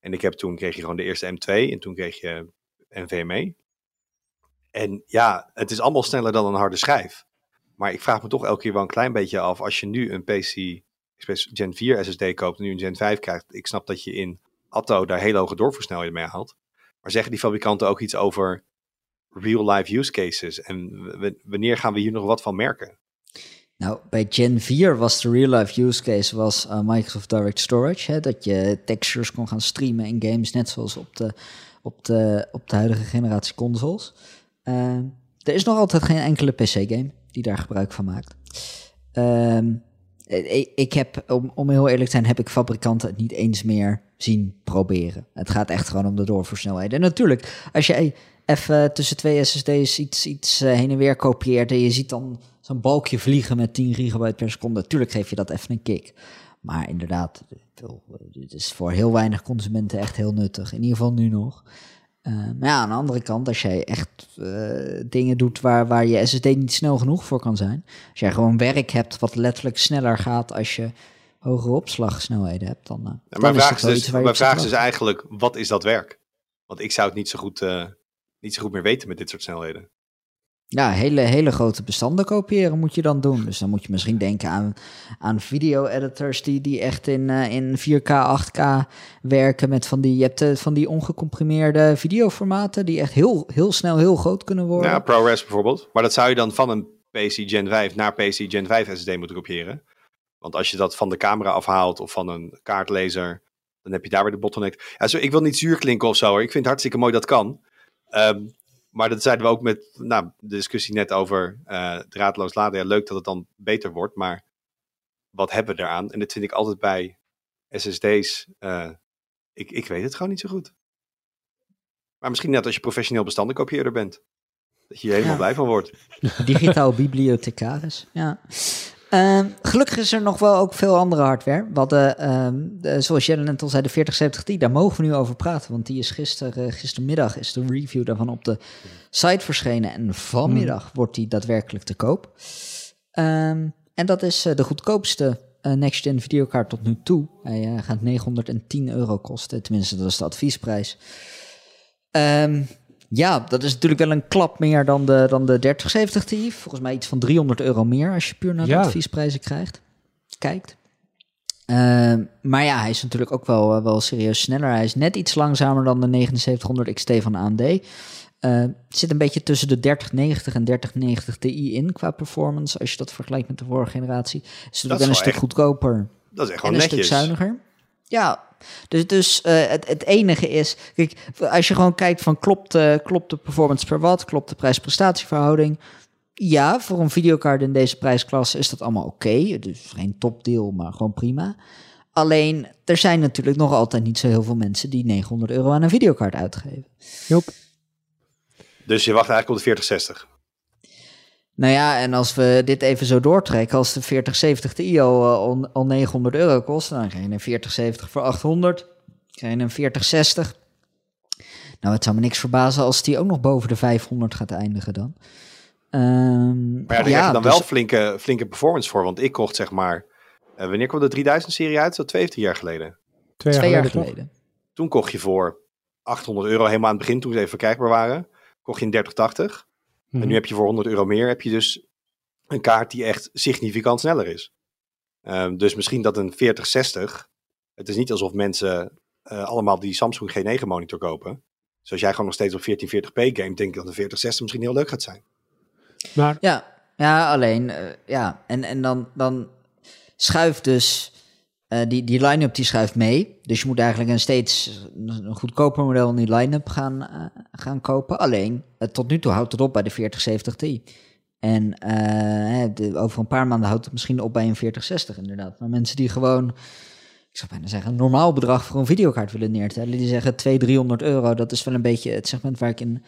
En ik heb toen kreeg je gewoon de eerste M2 en toen kreeg je NVMe. En ja, het is allemaal sneller dan een harde schijf. Maar ik vraag me toch elke keer wel een klein beetje af, als je nu een PC Gen 4 SSD koopt en nu een Gen 5 krijgt. Ik snap dat je in Atto daar hele hoge doorversnelheden mee haalt. Maar zeggen die fabrikanten ook iets over real-life use cases? En wanneer gaan we hier nog wat van merken? Nou, bij Gen 4 was de real-life use case was, uh, Microsoft Direct Storage. Hè, dat je textures kon gaan streamen in games, net zoals op de, op de, op de huidige generatie consoles. Uh, er is nog altijd geen enkele PC-game die daar gebruik van maakt. Uh, ik heb, om, om heel eerlijk te zijn, heb ik fabrikanten het niet eens meer zien proberen. Het gaat echt gewoon om de doorversnelheid. En natuurlijk, als je even tussen twee SSD's iets, iets heen en weer kopieert en je ziet dan zo'n balkje vliegen met 10 gigabyte per seconde, natuurlijk geef je dat even een kick. Maar inderdaad, het is voor heel weinig consumenten echt heel nuttig. In ieder geval nu nog. Uh, maar ja, aan de andere kant, als jij echt uh, dingen doet waar, waar je SSD niet snel genoeg voor kan zijn. Als jij gewoon werk hebt wat letterlijk sneller gaat als je hogere opslagsnelheden hebt, dan. Uh, ja, mijn vraag is, dus, mijn vraag is dus eigenlijk: wat is dat werk? Want ik zou het niet zo goed, niet zo goed meer weten met dit soort snelheden. Ja, hele, hele grote bestanden kopiëren moet je dan doen. Dus dan moet je misschien denken aan, aan video-editors die, die echt in, uh, in 4K, 8K werken met van die, je hebt uh, van die ongecomprimeerde videoformaten die echt heel, heel snel heel groot kunnen worden. Ja, ProRes bijvoorbeeld. Maar dat zou je dan van een PC Gen 5 naar PC Gen 5 SSD moeten kopiëren. Want als je dat van de camera afhaalt of van een kaartlezer, Dan heb je daar weer de bottleneck. Ja, zo, ik wil niet zuur klinken of zo hoor. Ik vind het hartstikke mooi dat kan. Ehm, maar dat zeiden we ook met nou, de discussie net over uh, draadloos laden. Ja, leuk dat het dan beter wordt, maar wat hebben we eraan? En dat vind ik altijd bij SSD's. Uh, ik, ik weet het gewoon niet zo goed. Maar misschien net als je professioneel bestandenkopieerder bent. Dat je hier helemaal blij van wordt. Digitaal bibliothecaris, ja. Uh, gelukkig is er nog wel ook veel andere hardware. Hadden, um, de, zoals jij net al zei, de 4070 daar mogen we nu over praten. Want die is gister, uh, gistermiddag is de review daarvan op de site verschenen. En vanmiddag hmm. wordt die daadwerkelijk te koop. Um, en dat is uh, de goedkoopste uh, next-gen videokaart tot nu toe. Hij gaat 910 euro kosten, tenminste dat is de adviesprijs. Um, ja, dat is natuurlijk wel een klap meer dan de, dan de 3070 Ti. Volgens mij iets van 300 euro meer als je puur naar de adviesprijzen krijgt, kijkt. Uh, maar ja, hij is natuurlijk ook wel, uh, wel serieus sneller. Hij is net iets langzamer dan de 7900 XT van AMD. Uh, zit een beetje tussen de 3090 en 3090 Ti in qua performance. Als je dat vergelijkt met de vorige generatie. Is het natuurlijk wel een stuk goedkoper. Dat is echt gewoon en een netjes. stuk zuiniger. Ja, dus, dus uh, het, het enige is, kijk, als je gewoon kijkt van klopt, uh, klopt de performance per watt, klopt de prijs-prestatieverhouding. Ja, voor een videokaart in deze prijsklasse is dat allemaal oké. Okay. Dus geen topdeel, maar gewoon prima. Alleen, er zijn natuurlijk nog altijd niet zo heel veel mensen die 900 euro aan een videokaart uitgeven. Joep. Dus je wacht eigenlijk op de 4060? Nou ja, en als we dit even zo doortrekken, als de 4070 Ti al, al 900 euro kost, dan krijg je een 4070 voor 800, krijg je een 4060. Nou, het zou me niks verbazen als die ook nog boven de 500 gaat eindigen dan. Um, maar ja, daar ja, je dan dus... wel flinke, flinke performance voor, want ik kocht zeg maar, uh, wanneer kwam de 3000-serie uit? Dat 15 jaar geleden. Twee jaar, Twee jaar geleden. geleden. Toen kocht je voor 800 euro helemaal aan het begin, toen ze even verkrijgbaar waren, kocht je een 3080. En nu mhm. heb je voor 100 euro meer, heb je dus een kaart die echt significant sneller is. Um, dus misschien dat een 4060, het is niet alsof mensen uh, allemaal die Samsung G9 monitor kopen. Dus als jij gewoon nog steeds op 1440p game, denk ik dat een 4060 misschien heel leuk gaat zijn. Maar... Ja, ja, alleen, uh, ja, en, en dan, dan schuift dus uh, die, die line-up die schuift mee. Dus je moet eigenlijk een steeds een goedkoper model in die line-up gaan, uh, gaan kopen. Alleen, uh, tot nu toe houdt het op bij de 4070 Ti. En over een paar maanden houdt het misschien op bij een 4060 inderdaad. Maar mensen die gewoon, ik zou bijna zeggen, een normaal bedrag voor een videokaart willen neertellen. Die zeggen 200, 300 euro. Dat is wel een beetje het segment waar ik in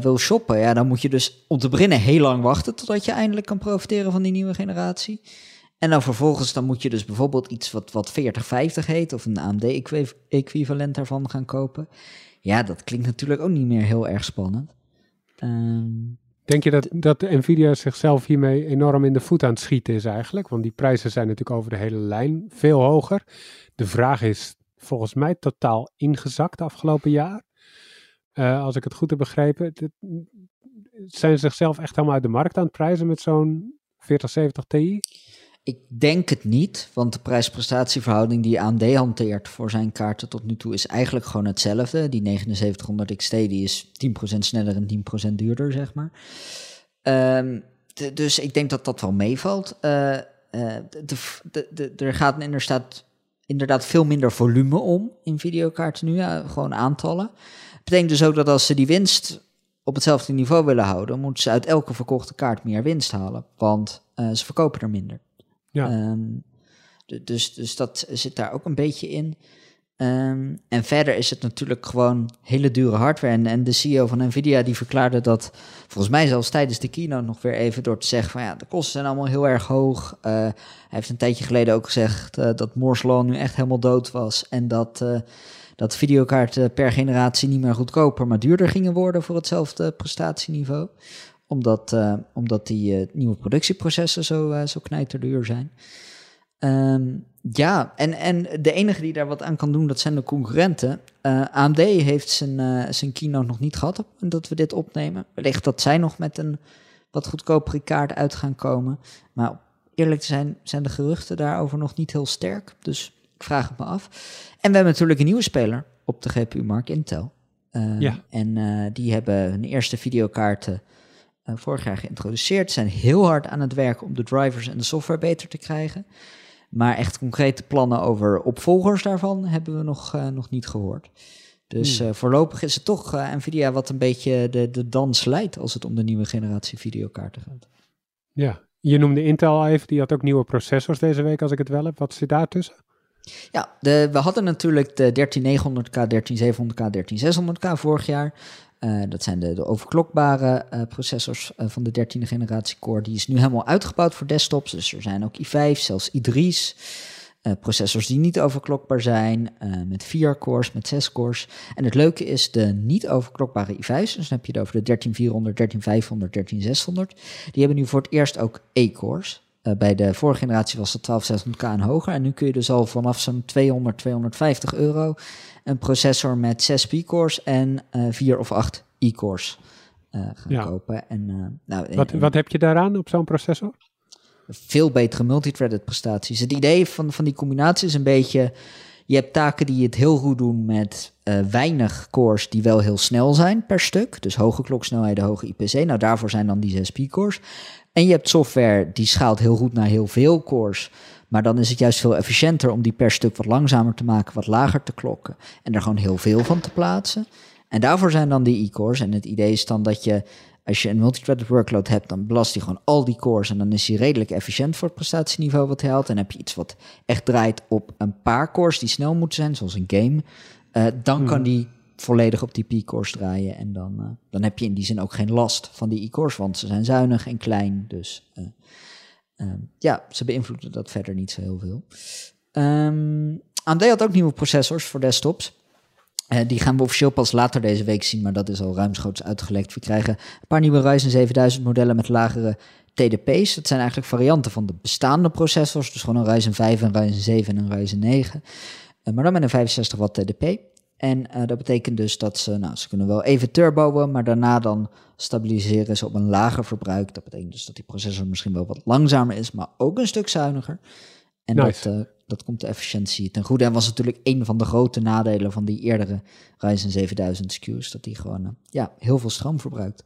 wil shoppen. Ja, dan moet je dus om te beginnen heel lang wachten totdat je eindelijk kan profiteren van die nieuwe generatie. En dan vervolgens dan moet je dus bijvoorbeeld iets wat, wat 4050 heet of een AMD-equivalent daarvan gaan kopen. Ja, dat klinkt natuurlijk ook niet meer heel erg spannend. Um, Denk je dat, dat Nvidia zichzelf hiermee enorm in de voet aan het schieten is eigenlijk? Want die prijzen zijn natuurlijk over de hele lijn veel hoger. De vraag is volgens mij totaal ingezakt afgelopen jaar. Uh, als ik het goed heb begrepen. Zijn ze zichzelf echt helemaal uit de markt aan het prijzen met zo'n 4070 Ti? Ik denk het niet, want de prijs-prestatieverhouding die AMD hanteert voor zijn kaarten tot nu toe is eigenlijk gewoon hetzelfde. Die 7900 XT die is 10% sneller en 10% duurder, zeg maar. Um, dus ik denk dat dat wel meevalt. De, de, er gaat inderdaad, inderdaad veel minder volume om in videokaarten nu, ja, gewoon aantallen. Dat betekent dus ook dat als ze die winst op hetzelfde niveau willen houden, moeten ze uit elke verkochte kaart meer winst halen, want uh, ze verkopen er minder. Ja. Um, dus, dus dat zit daar ook een beetje in. Um, en verder is het natuurlijk gewoon hele dure hardware. En, en de CEO van Nvidia die verklaarde dat, volgens mij zelfs tijdens de keynote nog weer even door te zeggen van ja, de kosten zijn allemaal heel erg hoog. Uh, hij heeft een tijdje geleden ook gezegd uh, dat Moore's Law nu echt helemaal dood was. En dat, uh, dat videokaarten per generatie niet meer goedkoper, maar duurder gingen worden voor hetzelfde prestatieniveau omdat, uh, omdat die uh, nieuwe productieprocessen zo, uh, zo knijterduur zijn. Um, ja, en, en de enige die daar wat aan kan doen, dat zijn de concurrenten. AMD heeft zijn, zijn keynote nog niet gehad dat we dit opnemen. Wellicht dat zij nog met een wat goedkopere kaart uit gaan komen. Maar eerlijk te zijn, zijn de geruchten daarover nog niet heel sterk. Dus ik vraag het me af. En we hebben natuurlijk een nieuwe speler op de GPU-markt, Intel. Uh, ja. En uh, die hebben hun eerste videokaarten vorig jaar geïntroduceerd. Zijn heel hard aan het werken om de drivers en de software beter te krijgen. Maar echt concrete plannen over opvolgers daarvan hebben we nog, uh, nog niet gehoord. Dus uh, voorlopig is het toch uh, Nvidia wat een beetje de, de dans leidt als het om de nieuwe generatie videokaarten gaat. Ja, je noemde Intel al even, die had ook nieuwe processors deze week als ik het wel heb. Wat zit daar tussen? Ja, de, we hadden natuurlijk de 13900K, 13700K, 13600K vorig jaar. Uh, dat zijn de, de overklokbare uh, processors uh, van de 13e generatie Core. Die is nu helemaal uitgebouwd voor desktops. Dus er zijn ook i5, zelfs i3's. processors die niet overklokbaar zijn, met 4 cores, met 6 cores. En het leuke is de niet overklokbare i5's. Dus dan heb je het over de 13400, 13500, 13600. Die hebben nu voor het eerst ook E-cores. Uh, bij de vorige generatie was het 12600K en hoger. En nu kun je dus al vanaf zo'n 200, 250 euro een processor met 6 P-cores en uh, 4 of 8 E-cores uh, gaan ja. kopen. En, nou, wat, en, wat heb je daaraan op zo'n processor? Veel betere multithreaded prestaties. Het idee van, van die combinatie is een beetje... Je hebt taken die het heel goed doen met uh, weinig cores die wel heel snel zijn per stuk. Dus hoge kloksnelheden, hoge IPC. Nou, daarvoor zijn dan die 6 P-cores. En je hebt software die schaalt heel goed naar heel veel cores. Maar dan is het juist veel efficiënter om die per stuk wat langzamer te maken, wat lager te klokken. En er gewoon heel veel van te plaatsen. En daarvoor zijn dan die e-cores. En het idee is dan dat je, als je een multithreaded workload hebt, dan belast hij gewoon al die cores. En dan is hij redelijk efficiënt voor het prestatieniveau wat hij haalt. En heb je iets wat echt draait op een paar cores die snel moeten zijn, zoals een game. Uh, dan kan die volledig op die P-cores draaien. En dan, uh, dan heb je in die zin ook geen last van die e-cores, want ze zijn zuinig en klein. Dus uh, uh, ja, ze beïnvloeden dat verder niet zo heel veel. Um, AMD had ook nieuwe processors voor desktops. die gaan we officieel pas later deze week zien, maar dat is al ruimschoots uitgelekt. We krijgen een paar nieuwe Ryzen 7000 modellen met lagere TDP's. Dat zijn eigenlijk varianten van de bestaande processors. Dus gewoon een Ryzen 5, een Ryzen 7 en een Ryzen 9. maar dan met een 65 watt TDP. En uh, dat betekent dus dat ze, nou, ze kunnen wel even turboen, maar daarna dan stabiliseren ze op een lager verbruik. Dat betekent dus dat die processor misschien wel wat langzamer is, maar ook een stuk zuiniger. En nice. dat, uh, dat komt de efficiëntie ten goede. En was natuurlijk een van de grote nadelen van die eerdere Ryzen 7000 SKU's, dat die gewoon uh, ja, heel veel stroom verbruikt.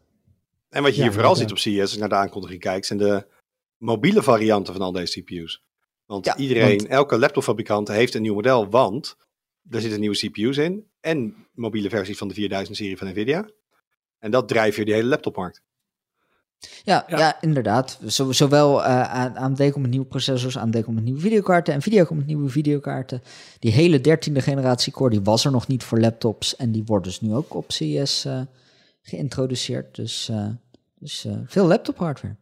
En wat je ja, hier vooral ziet op CES, als je naar de aankondiging kijkt, zijn de mobiele varianten van al deze CPU's. Want ja, iedereen, want... elke laptopfabrikant heeft een nieuw model, want er zitten nieuwe CPU's in en mobiele versies van de 4000-serie van NVIDIA. En dat drijft weer die hele laptopmarkt. Ja, ja. ja inderdaad. Zo, zowel uh, AMD komt met nieuwe processors, AMD komt met nieuwe videokaarten, Nvidia komt met nieuwe videokaarten. Die hele 13e generatie core, die was er nog niet voor laptops en die wordt dus nu ook op CES uh, geïntroduceerd. Dus, uh, dus veel laptop hardware.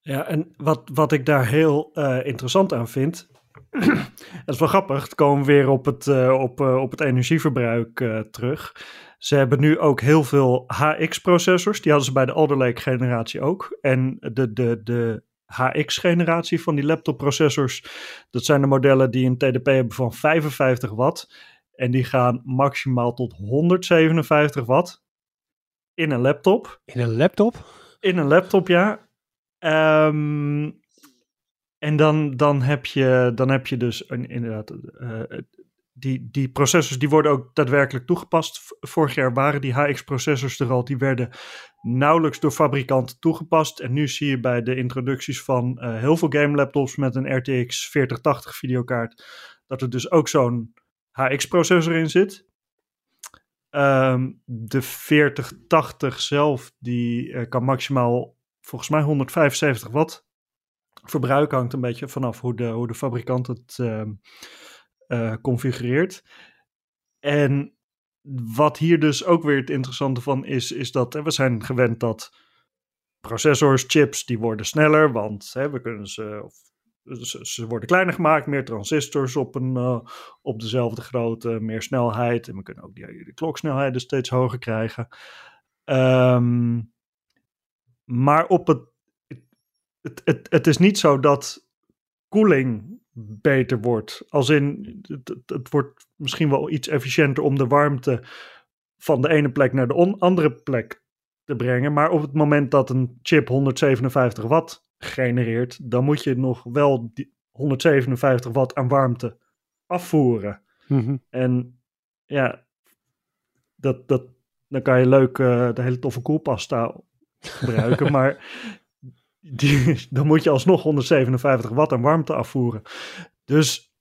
Ja, en wat, wat ik daar heel interessant aan vind, dat is wel grappig. Het komen we weer op het, uh, op, uh, op het energieverbruik uh, terug. Ze hebben nu ook heel veel HX-processors. Die hadden ze bij de Alder Lake generatie ook. En de, de, de HX-generatie van die laptopprocessors, dat zijn de modellen die een TDP hebben van 55 watt. En die gaan maximaal tot 157 watt in een laptop. In een laptop? In een laptop, ja. Um, en dan, dan, heb, je, dan heb je dus een, inderdaad. Uh, die, die processors die worden ook daadwerkelijk toegepast. Vorig jaar waren die HX-processors er al. Die werden nauwelijks door fabrikanten toegepast. En nu zie je bij de introducties van uh, heel veel game laptops met een RTX 4080 videokaart. dat er dus ook zo'n HX-processor in zit. Um, de 4080 zelf die uh, kan maximaal volgens mij 175 watt verbruik hangt een beetje vanaf hoe de, hoe de fabrikant het uh, uh, configureert. En wat hier dus ook weer het interessante van is, is dat we zijn gewend dat processors, chips, die worden sneller, want hè, we kunnen ze, of, ze, worden kleiner gemaakt, meer transistors op, een, uh, op dezelfde grootte, meer snelheid. En we kunnen ook die, die kloksnelheden steeds hoger krijgen. Um, maar op het het, het, het is niet zo dat koeling beter wordt. Als in, het, het, wordt misschien wel iets efficiënter om de warmte van de ene plek naar de andere plek te brengen. Maar op het moment dat een chip 157 watt genereert, dan moet je nog wel die 157 watt aan warmte afvoeren. Mm-hmm. En ja, dat, dat, dan kan je leuk uh, de hele toffe koelpasta gebruiken. maar die, dan moet je alsnog 157 watt aan warmte afvoeren. Dus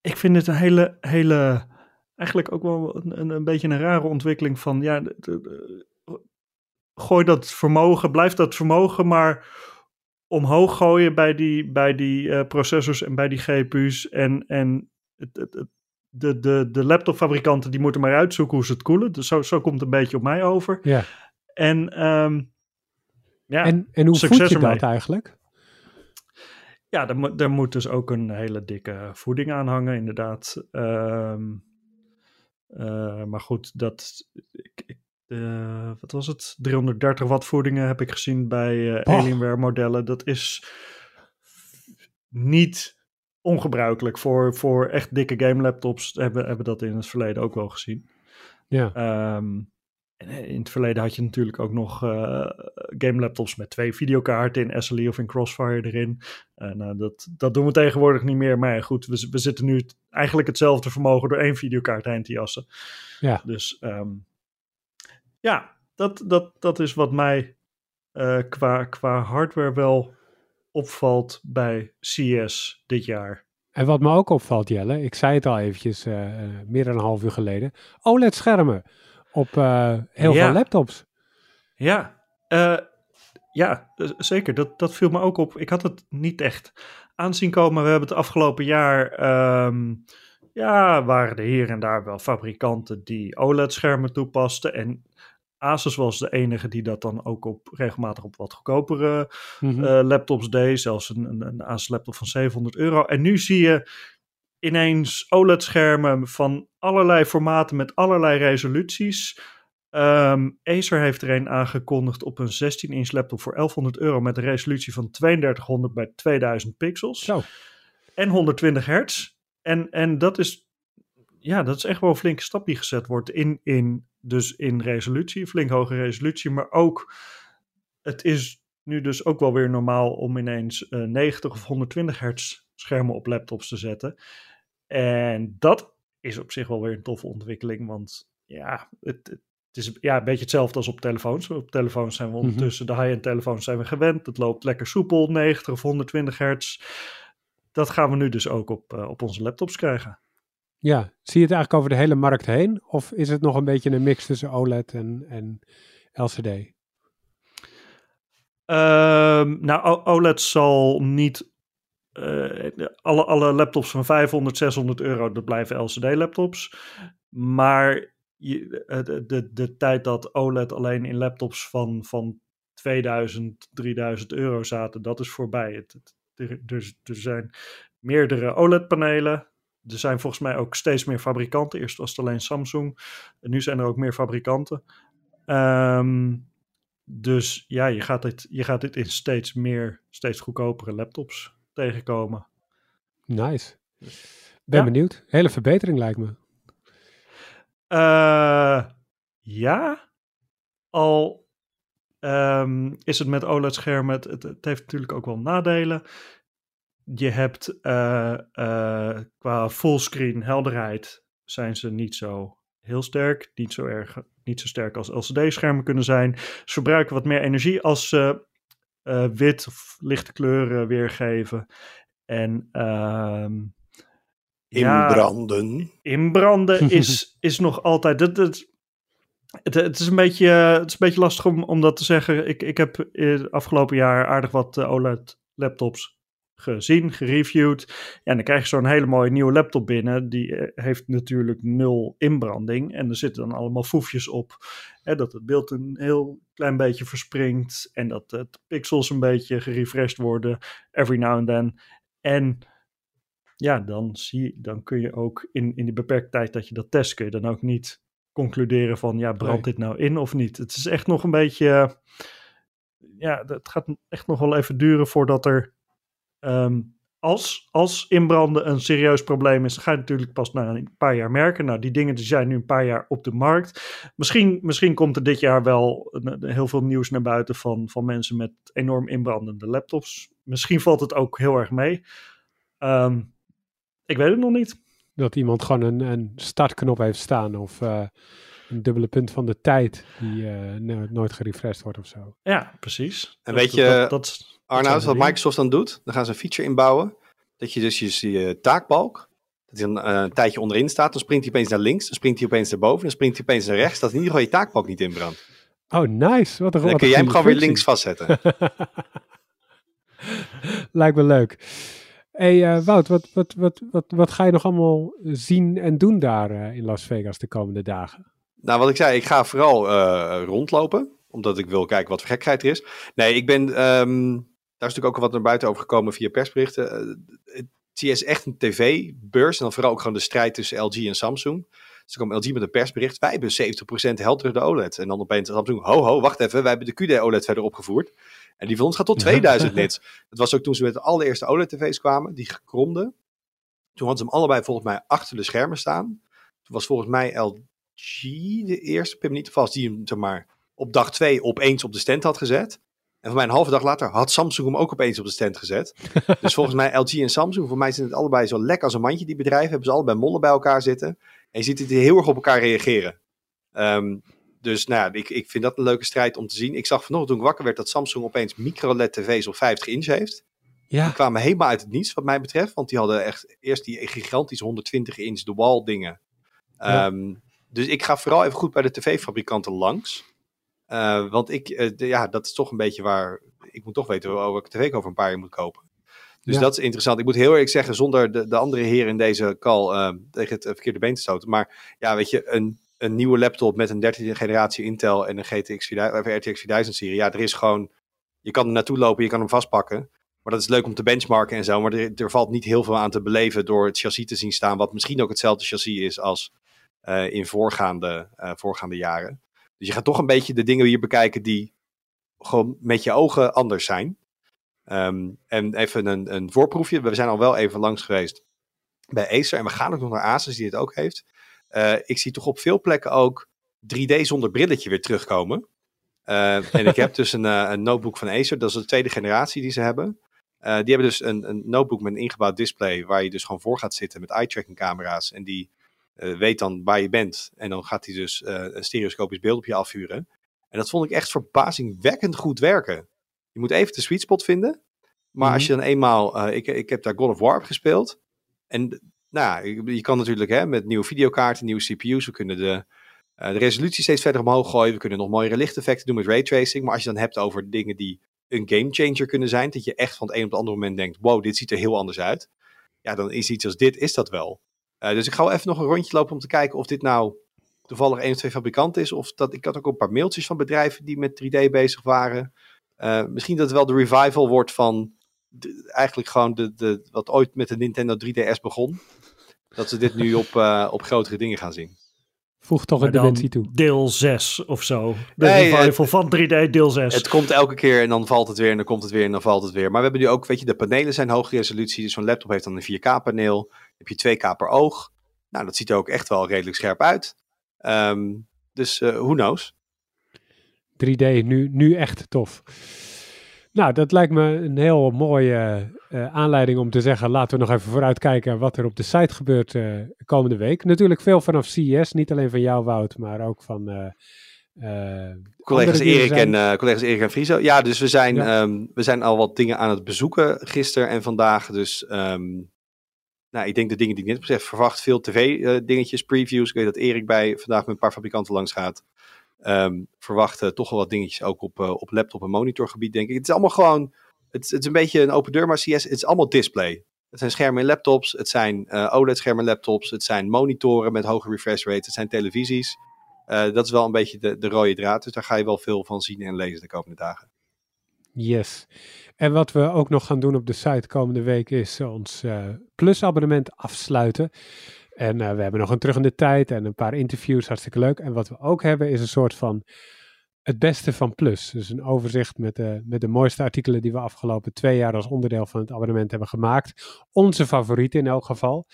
ik vind het een hele, hele eigenlijk ook wel een, een, beetje een rare ontwikkeling van, ja, de- de- de- gooi dat vermogen, blijf dat vermogen maar omhoog gooien bij die, bij die eh, processors en bij die GPU's en, en het, het, het- de, de, de laptopfabrikanten die moeten maar uitzoeken hoe ze het koelen. Dus zo, zo komt het een beetje op mij over. Ja. En ehm, ja, en, en hoe voed je ermee. dat eigenlijk? Ja, daar, moet- daar moet dus ook een hele dikke voeding aan hangen, inderdaad. Ehm, eh, maar goed, dat. Ik, ik, eh, wat was het? 330 watt voedingen heb ik gezien bij eh. Alienware modellen. Dat is niet ongebruikelijk voor, voor echt dikke game laptops. Hebben, hebben dat in het verleden ook wel gezien. Ja. Ehm, en in het verleden had je natuurlijk ook nog eh, game laptops met twee videokaarten in SLE of in Crossfire erin. Eh, nou, dat, dat doen we tegenwoordig niet meer. Maar goed, we, we zitten nu eigenlijk hetzelfde vermogen door één videokaart heen te jassen. Ja. Dus ehm, ja, dat, dat, dat is wat mij eh, qua, qua hardware wel opvalt bij CS dit jaar. En wat me ook opvalt, Jelle, ik zei het al eventjes eh, eh, meer dan een half uur geleden. OLED-schermen op eh, heel Ja. veel laptops. Ja, eh, ja eh, zeker. Dat, dat viel me ook op. Ik had het niet echt aanzien komen. We hebben het afgelopen jaar. ehm, ja, waren er hier en daar wel fabrikanten die OLED-schermen toepasten. En Asus was de enige die dat dan ook op, regelmatig op wat goedkopere Mhm. laptops deed. Zelfs een, een, een Asus laptop van 700 euro. En nu zie je ineens OLED-schermen van allerlei formaten met allerlei resoluties. Ehm, Acer heeft er een aangekondigd op een 16-inch laptop voor 1100 euro met een resolutie van 3200 bij 2000 pixels Zo. en 120 hertz. En, en dat is, ja, dat is echt wel een flinke stap die gezet wordt in, in, dus in resolutie, flink hoge resolutie, maar ook, het is nu dus ook wel weer normaal om ineens eh, 90 of 120 hertz schermen op laptops te zetten. En dat is op zich wel weer een toffe ontwikkeling, want ja, het, het is ja, een beetje hetzelfde als op telefoons. Op telefoons zijn we Mhm. ondertussen, de high-end telefoons zijn we gewend. Het loopt lekker soepel, 90 of 120 hertz. Dat gaan we nu dus ook op, eh, op onze laptops krijgen. Ja, zie je het eigenlijk over de hele markt heen? Of is het nog een beetje een mix tussen OLED en, en LCD? Ehm, nou, OLED zal niet. Eh, alle, alle laptops van 500, 600 euro, dat blijven LCD-laptops. Maar je, de, de, de tijd dat OLED alleen in laptops van, van 2000, 3000 euro zaten, dat is voorbij. Het, er zijn meerdere OLED-panelen. Er zijn volgens mij ook steeds meer fabrikanten. Eerst was het alleen Samsung. En nu zijn er ook meer fabrikanten. Ehm, dus ja, je gaat, dit, je gaat dit in steeds meer, steeds goedkopere laptops tegenkomen. Nice. Ben Ja. benieuwd. Hele verbetering lijkt me. Eh, ja, al ehm, is het met OLED-schermen, het, het, het heeft natuurlijk ook wel nadelen. Je hebt eh, eh, qua fullscreen helderheid zijn ze niet zo heel sterk. Niet zo, erg, niet zo sterk als LCD-schermen kunnen zijn. Ze verbruiken wat meer energie als ze eh, wit of lichte kleuren weergeven. En ehm, ja, Inbranden. inbranden is, is nog altijd. Dat, dat, het, het, is een beetje, het is een beetje lastig om, om dat te zeggen. Ik, ik heb eh, afgelopen jaar aardig wat eh, OLED-laptops gezien, gereviewd. Ja, en dan krijg je zo'n hele mooie nieuwe laptop binnen. Die eh, heeft natuurlijk nul inbranding. En er zitten dan allemaal foefjes op. Hè, dat het beeld een heel klein beetje verspringt. En dat de pixels een beetje gerefreshed worden. Every now and then. En ja, dan, zie je, dan kun je ook in, in die beperkte tijd dat je dat test, kun je dan ook niet concluderen van, ja, brandt dit nou in of niet? Het is echt nog een beetje, ja, het gaat echt nog wel even duren voordat er, ehm, als, als inbranden een serieus probleem is, dan ga je natuurlijk pas na een paar jaar merken. Nou, die dingen die zijn nu een paar jaar op de markt. Misschien, misschien komt er dit jaar wel heel veel nieuws naar buiten van, van mensen met enorm inbrandende laptops. Misschien valt het ook heel erg mee. Ehm, ik weet het nog niet. Dat iemand gewoon een, een startknop heeft staan of eh, een dubbele punt van de tijd die eh, no- nooit gerefreshed wordt of zo. Ja, precies. En Dat- weet je, dat, dat, dat Arnoud, wat. Microsoft dan doet, dan gaan ze een feature inbouwen. Dat je dus je, je taakbalk, dat hij dan eh, een tijdje onderin staat, dan springt hij opeens naar links, dan springt hij opeens naar boven, dan springt hij opeens naar rechts, dat in ieder geval je taakbalk niet inbrandt. Oh, nice. Wat een Dan wat kun een jij hem gewoon weer links vastzetten. Lijkt me leuk. hey, eh, Wout, wat, wat, wat, wat, wat ga je nog allemaal zien en doen daar eh, in Las Vegas de komende dagen? Nou, wat ik zei, ik ga vooral rondlopen, omdat ik wil kijken wat voor gekheid er is. Nee, ik ben, ehm, daar is natuurlijk ook wat naar buiten over gekomen via persberichten. Eh, het CES is echt een tv-beurs en dan vooral ook gewoon de strijd tussen LG en Samsung. Dus dan kwam LG met een persbericht, wij hebben 70% heldere OLED. En dan opeens Samsung, ho ho, wacht even, wij hebben de QD-OLED verder opgevoerd. En die van ons gaat tot 2000 nits. Dat was ook toen ze met de allereerste OLED-tv's kwamen, die gekromde. Toen hadden ze hem allebei volgens mij achter de schermen staan. Toen was volgens mij LG de eerste, ik ben me niet vast, die hem zeg maar, op dag 2 opeens op de stand had gezet. En voor mij een halve dag later had Samsung hem ook opeens op de stand gezet. dus volgens mij LG en Samsung, voor mij zijn het allebei zo lekker als een mandje, die bedrijven. Hebben ze allebei mollen bij elkaar zitten. En je ziet het heel erg op elkaar reageren. Ehm, dus nou ja, ik, ik vind dat een leuke strijd om te zien. Ik zag vanochtend toen ik wakker werd dat Samsung opeens micro-LED tv's op 50 inch heeft. Ja, Die kwamen helemaal uit het niets wat mij betreft. Want die hadden echt eerst die gigantische 120 inch de wall dingen. Ja. Ehm, dus ik ga vooral even goed bij de tv-fabrikanten langs. Eh, want ik, eh, de- ja, dat is toch een beetje waar... Ik moet toch weten welke tv ik over een paar jaar moet kopen. Dus Ja. dat is interessant. Ik moet heel eerlijk zeggen, zonder de, de andere heren in deze call eh, tegen het verkeerde been te stoten. Maar ja, weet je, een, een nieuwe laptop met een 13e generatie Intel en een GTX 4000, of RTX 4000 serie. Ja, er is gewoon... Je kan er naartoe lopen, je kan hem vastpakken. Maar dat is leuk om te benchmarken en zo. Maar er, er valt niet heel veel aan te beleven door het chassis te zien staan. Wat misschien ook hetzelfde chassis is als in voorgaande, voorgaande jaren. Dus je gaat toch een beetje de dingen hier bekijken die gewoon met je ogen anders zijn. Ehm, en even een, een voorproefje. We zijn al wel even langs geweest bij Acer. En we gaan ook nog naar Asus die het ook heeft. Eh, ik zie toch op veel plekken ook 3D zonder brilletje weer terugkomen. Eh, en ik heb dus een, eh, een notebook van Acer. Dat is de tweede generatie die ze hebben. Die hebben dus een, een notebook met een ingebouwd display. Waar je dus gewoon voor gaat zitten met eye-tracking camera's. En die weet dan waar je bent. En dan gaat hij dus eh, een stereoscopisch beeld op je afvuren. En dat vond ik echt verbazingwekkend goed werken. Je moet even de sweet spot vinden. Maar als je dan eenmaal... eh, ik, ik heb daar God of War op gespeeld. En nou, je, kan natuurlijk hè, met nieuwe videokaarten, nieuwe CPU's... We kunnen de, eh, de resolutie steeds verder omhoog gooien. We kunnen nog mooiere lichteffecten doen met raytracing. Maar als je dan hebt over dingen die een gamechanger kunnen zijn... dat je echt van het een op het andere moment denkt... wow, dit ziet er heel anders uit. Ja, dan is iets als dit, is dat wel. Eh, dus ik ga wel even nog een rondje lopen om te kijken of dit nou toevallig één of twee fabrikanten is. Of dat, ik had ook een paar mailtjes van bedrijven die met 3D bezig waren. Eh, misschien dat het wel de revival wordt van de- eigenlijk gewoon de, de, wat ooit met de Nintendo 3DS begon. Dat ze dit nu op, eh, op grotere dingen gaan zien. voeg toch een dimensie toe. deel 6 of zo. De Nee, revival van 3D deel 6. Het komt elke keer en dan valt het weer en dan komt het weer en dan valt het weer. Maar we hebben nu ook, weet je, de panelen zijn hoge resolutie. Dus zo'n laptop heeft dan een 4K paneel. Heb je 2K per oog. Nou, dat ziet er ook echt wel redelijk scherp uit. Ehm, dus eh who knows? 3D, nu, nu echt tof. Nou, dat lijkt me een heel mooie eh, aanleiding om te zeggen, laten we nog even vooruitkijken wat er op de site gebeurt eh, komende week. Natuurlijk veel vanaf CES, niet alleen van jou Wout, maar ook van Collega's er Erik, en, collega's Erik en Friso. Ja, dus we zijn, Ja. ehm, we zijn al wat dingen aan het bezoeken gisteren en vandaag. Dus ehm, nou, ik denk de dingen die ik net heb verwacht veel tv-dingetjes, previews. Ik weet dat Erik bij vandaag met een paar fabrikanten langs gaat. Ehm verwacht eh, toch wel wat dingetjes ook op, eh, op laptop- en monitorgebied, denk ik. Het is allemaal gewoon, het, het is een beetje een open deur, maar CS, het is allemaal display. Het zijn schermen in laptops, het zijn eh, OLED-schermen laptops, het zijn monitoren met hoge refresh rate, het zijn televisies. Eh, dat is wel een beetje de, de rode draad, dus daar ga je wel veel van zien en lezen de komende dagen. Yes. En wat we ook nog gaan doen op de site komende week is ons eh Plus abonnement afsluiten. En eh, we hebben nog een terug in de tijd en een paar interviews, hartstikke leuk. En wat we ook hebben is een soort van het beste van Plus. Dus een overzicht met de, met de mooiste artikelen die we afgelopen twee jaar als onderdeel van het abonnement hebben gemaakt. Onze favorieten in elk geval.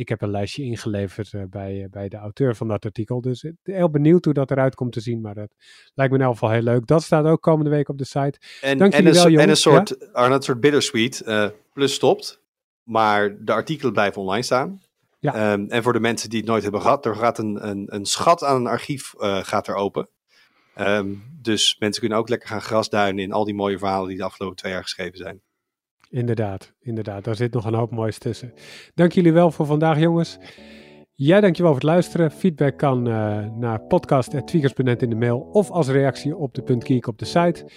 Ik heb een lijstje ingeleverd eh, bij, eh, bij de auteur van dat artikel. Dus ben heel benieuwd hoe dat eruit komt te zien. Maar dat lijkt me in elk geval heel leuk. Dat staat ook komende week op de site. En, Dank en, een, wel, en een soort, Arnold, een soort bittersweet. eh, plus stopt, maar de artikelen blijven online staan. Ja. Ehm, en voor de mensen die het nooit hebben gehad, er gaat een, een, een schat aan een archief eh, gaat er open. Ehm, dus mensen kunnen ook lekker gaan grasduinen in al die mooie verhalen die de afgelopen twee jaar geschreven zijn. Inderdaad, inderdaad. Daar zit nog een hoop moois tussen. Dank jullie wel voor vandaag, jongens. Jij dankjewel voor het luisteren. Feedback kan uh, naar podcast.tweakers.net in de mail of als reactie op de op de site.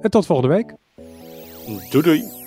En tot volgende week. Doei doei.